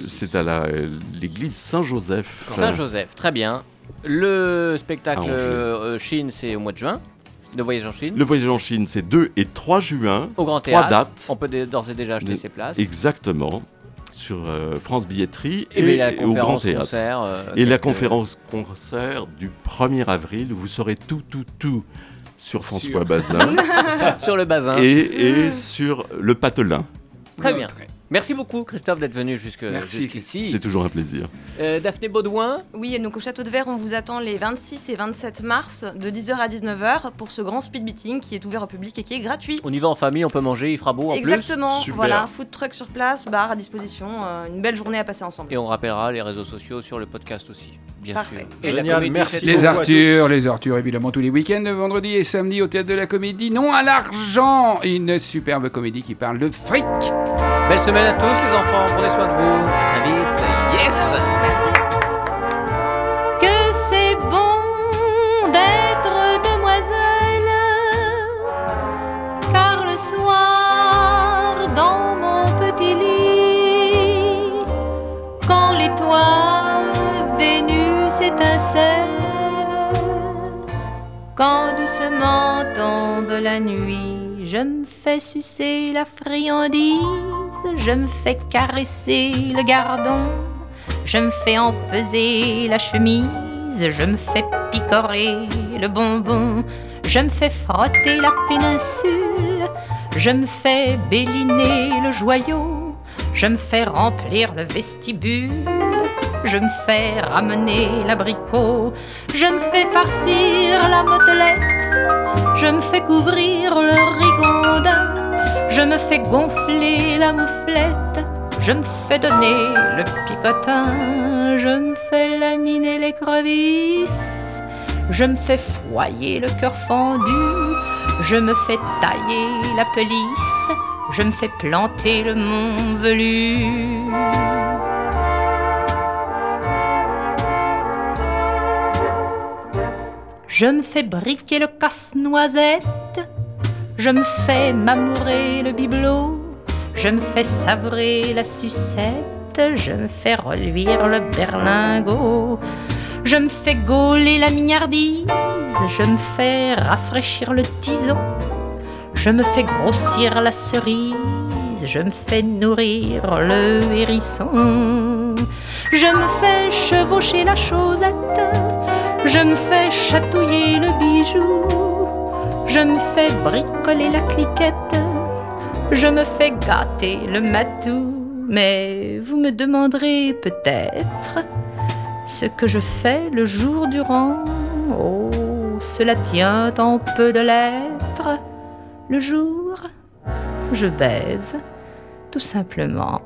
C'est à la- l'église Saint-Joseph. Saint-Joseph, très bien. Le spectacle euh, Chine, c'est au mois de juin. Le voyage en Chine. Le voyage en Chine, c'est 2 et 3 juin. Au Grand Trois Théâtre. dates. On peut d'ores et déjà acheter De- ses places. Exactement. Sur euh, France Billetterie Et, et, mais la et au Grand conférence Théâtre. concert. euh, Et la conférence concert du 1er avril, vous saurez tout, tout, tout sur François Sur- Bazin sur le bazin. et, et sur le patelin. Très bien. Merci beaucoup, Christophe, d'être venu jusque- Merci, jusqu'ici. C'est toujours un plaisir. Euh, Daphné Baudouin. Oui, et donc au Château de Verre, on vous attend les 26 et 27 mars de 10h à 19h pour ce grand speed meeting qui est ouvert au public et qui est gratuit. On y va en famille, on peut manger, il fera beau en Exactement, Super. voilà, food truck sur place, bar à disposition, euh, une belle journée à passer ensemble. plus. Et on rappellera les réseaux sociaux sur le podcast aussi, bien Parfait. sûr. Et la Génial, merci Les Arthurs, les Arthurs, évidemment, tous les week-ends, vendredi et samedi au Théâtre de la Comédie. Non à l'argent Une superbe comédie qui parle de fric. Belle semaine à tous, les enfants. Prenez soin de vous. À très vite. Yes. Que c'est bon d'être demoiselle, car le soir dans mon petit lit, quand l'étoile Vénus étincelle, quand doucement tombe la nuit, je me fais sucer la friandise, je me fais caresser le gardon. Je me fais empeser la chemise, je me fais picorer le bonbon, je me fais frotter la péninsule, je me fais béliner le joyau, je me fais remplir le vestibule, je me fais ramener l'abricot, je me fais farcir la motelette, je me fais couvrir le rigondin, je me fais gonfler la mouflette. Je me fais donner le picotin, je me fais laminer l'écrevisse, je me fais foyer le cœur fendu, je me fais tailler la pelisse, je me fais planter le mont velu. Je me fais briquer le casse-noisette, je me fais m'amourer le bibelot. Je me fais savrer la sucette, je me fais reluire le berlingot, je me fais gauler la mignardise, je me fais rafraîchir le tison, je me fais grossir la cerise, je me fais nourrir le hérisson, je me fais chevaucher la chosette, Je me fais chatouiller le bijou, je me fais bricoler la cliquette, je me fais gâter le matou. Mais vous me demanderez peut-être ce que je fais le jour durant. Oh, cela tient en peu de lettres. Le jour, je baise, tout simplement.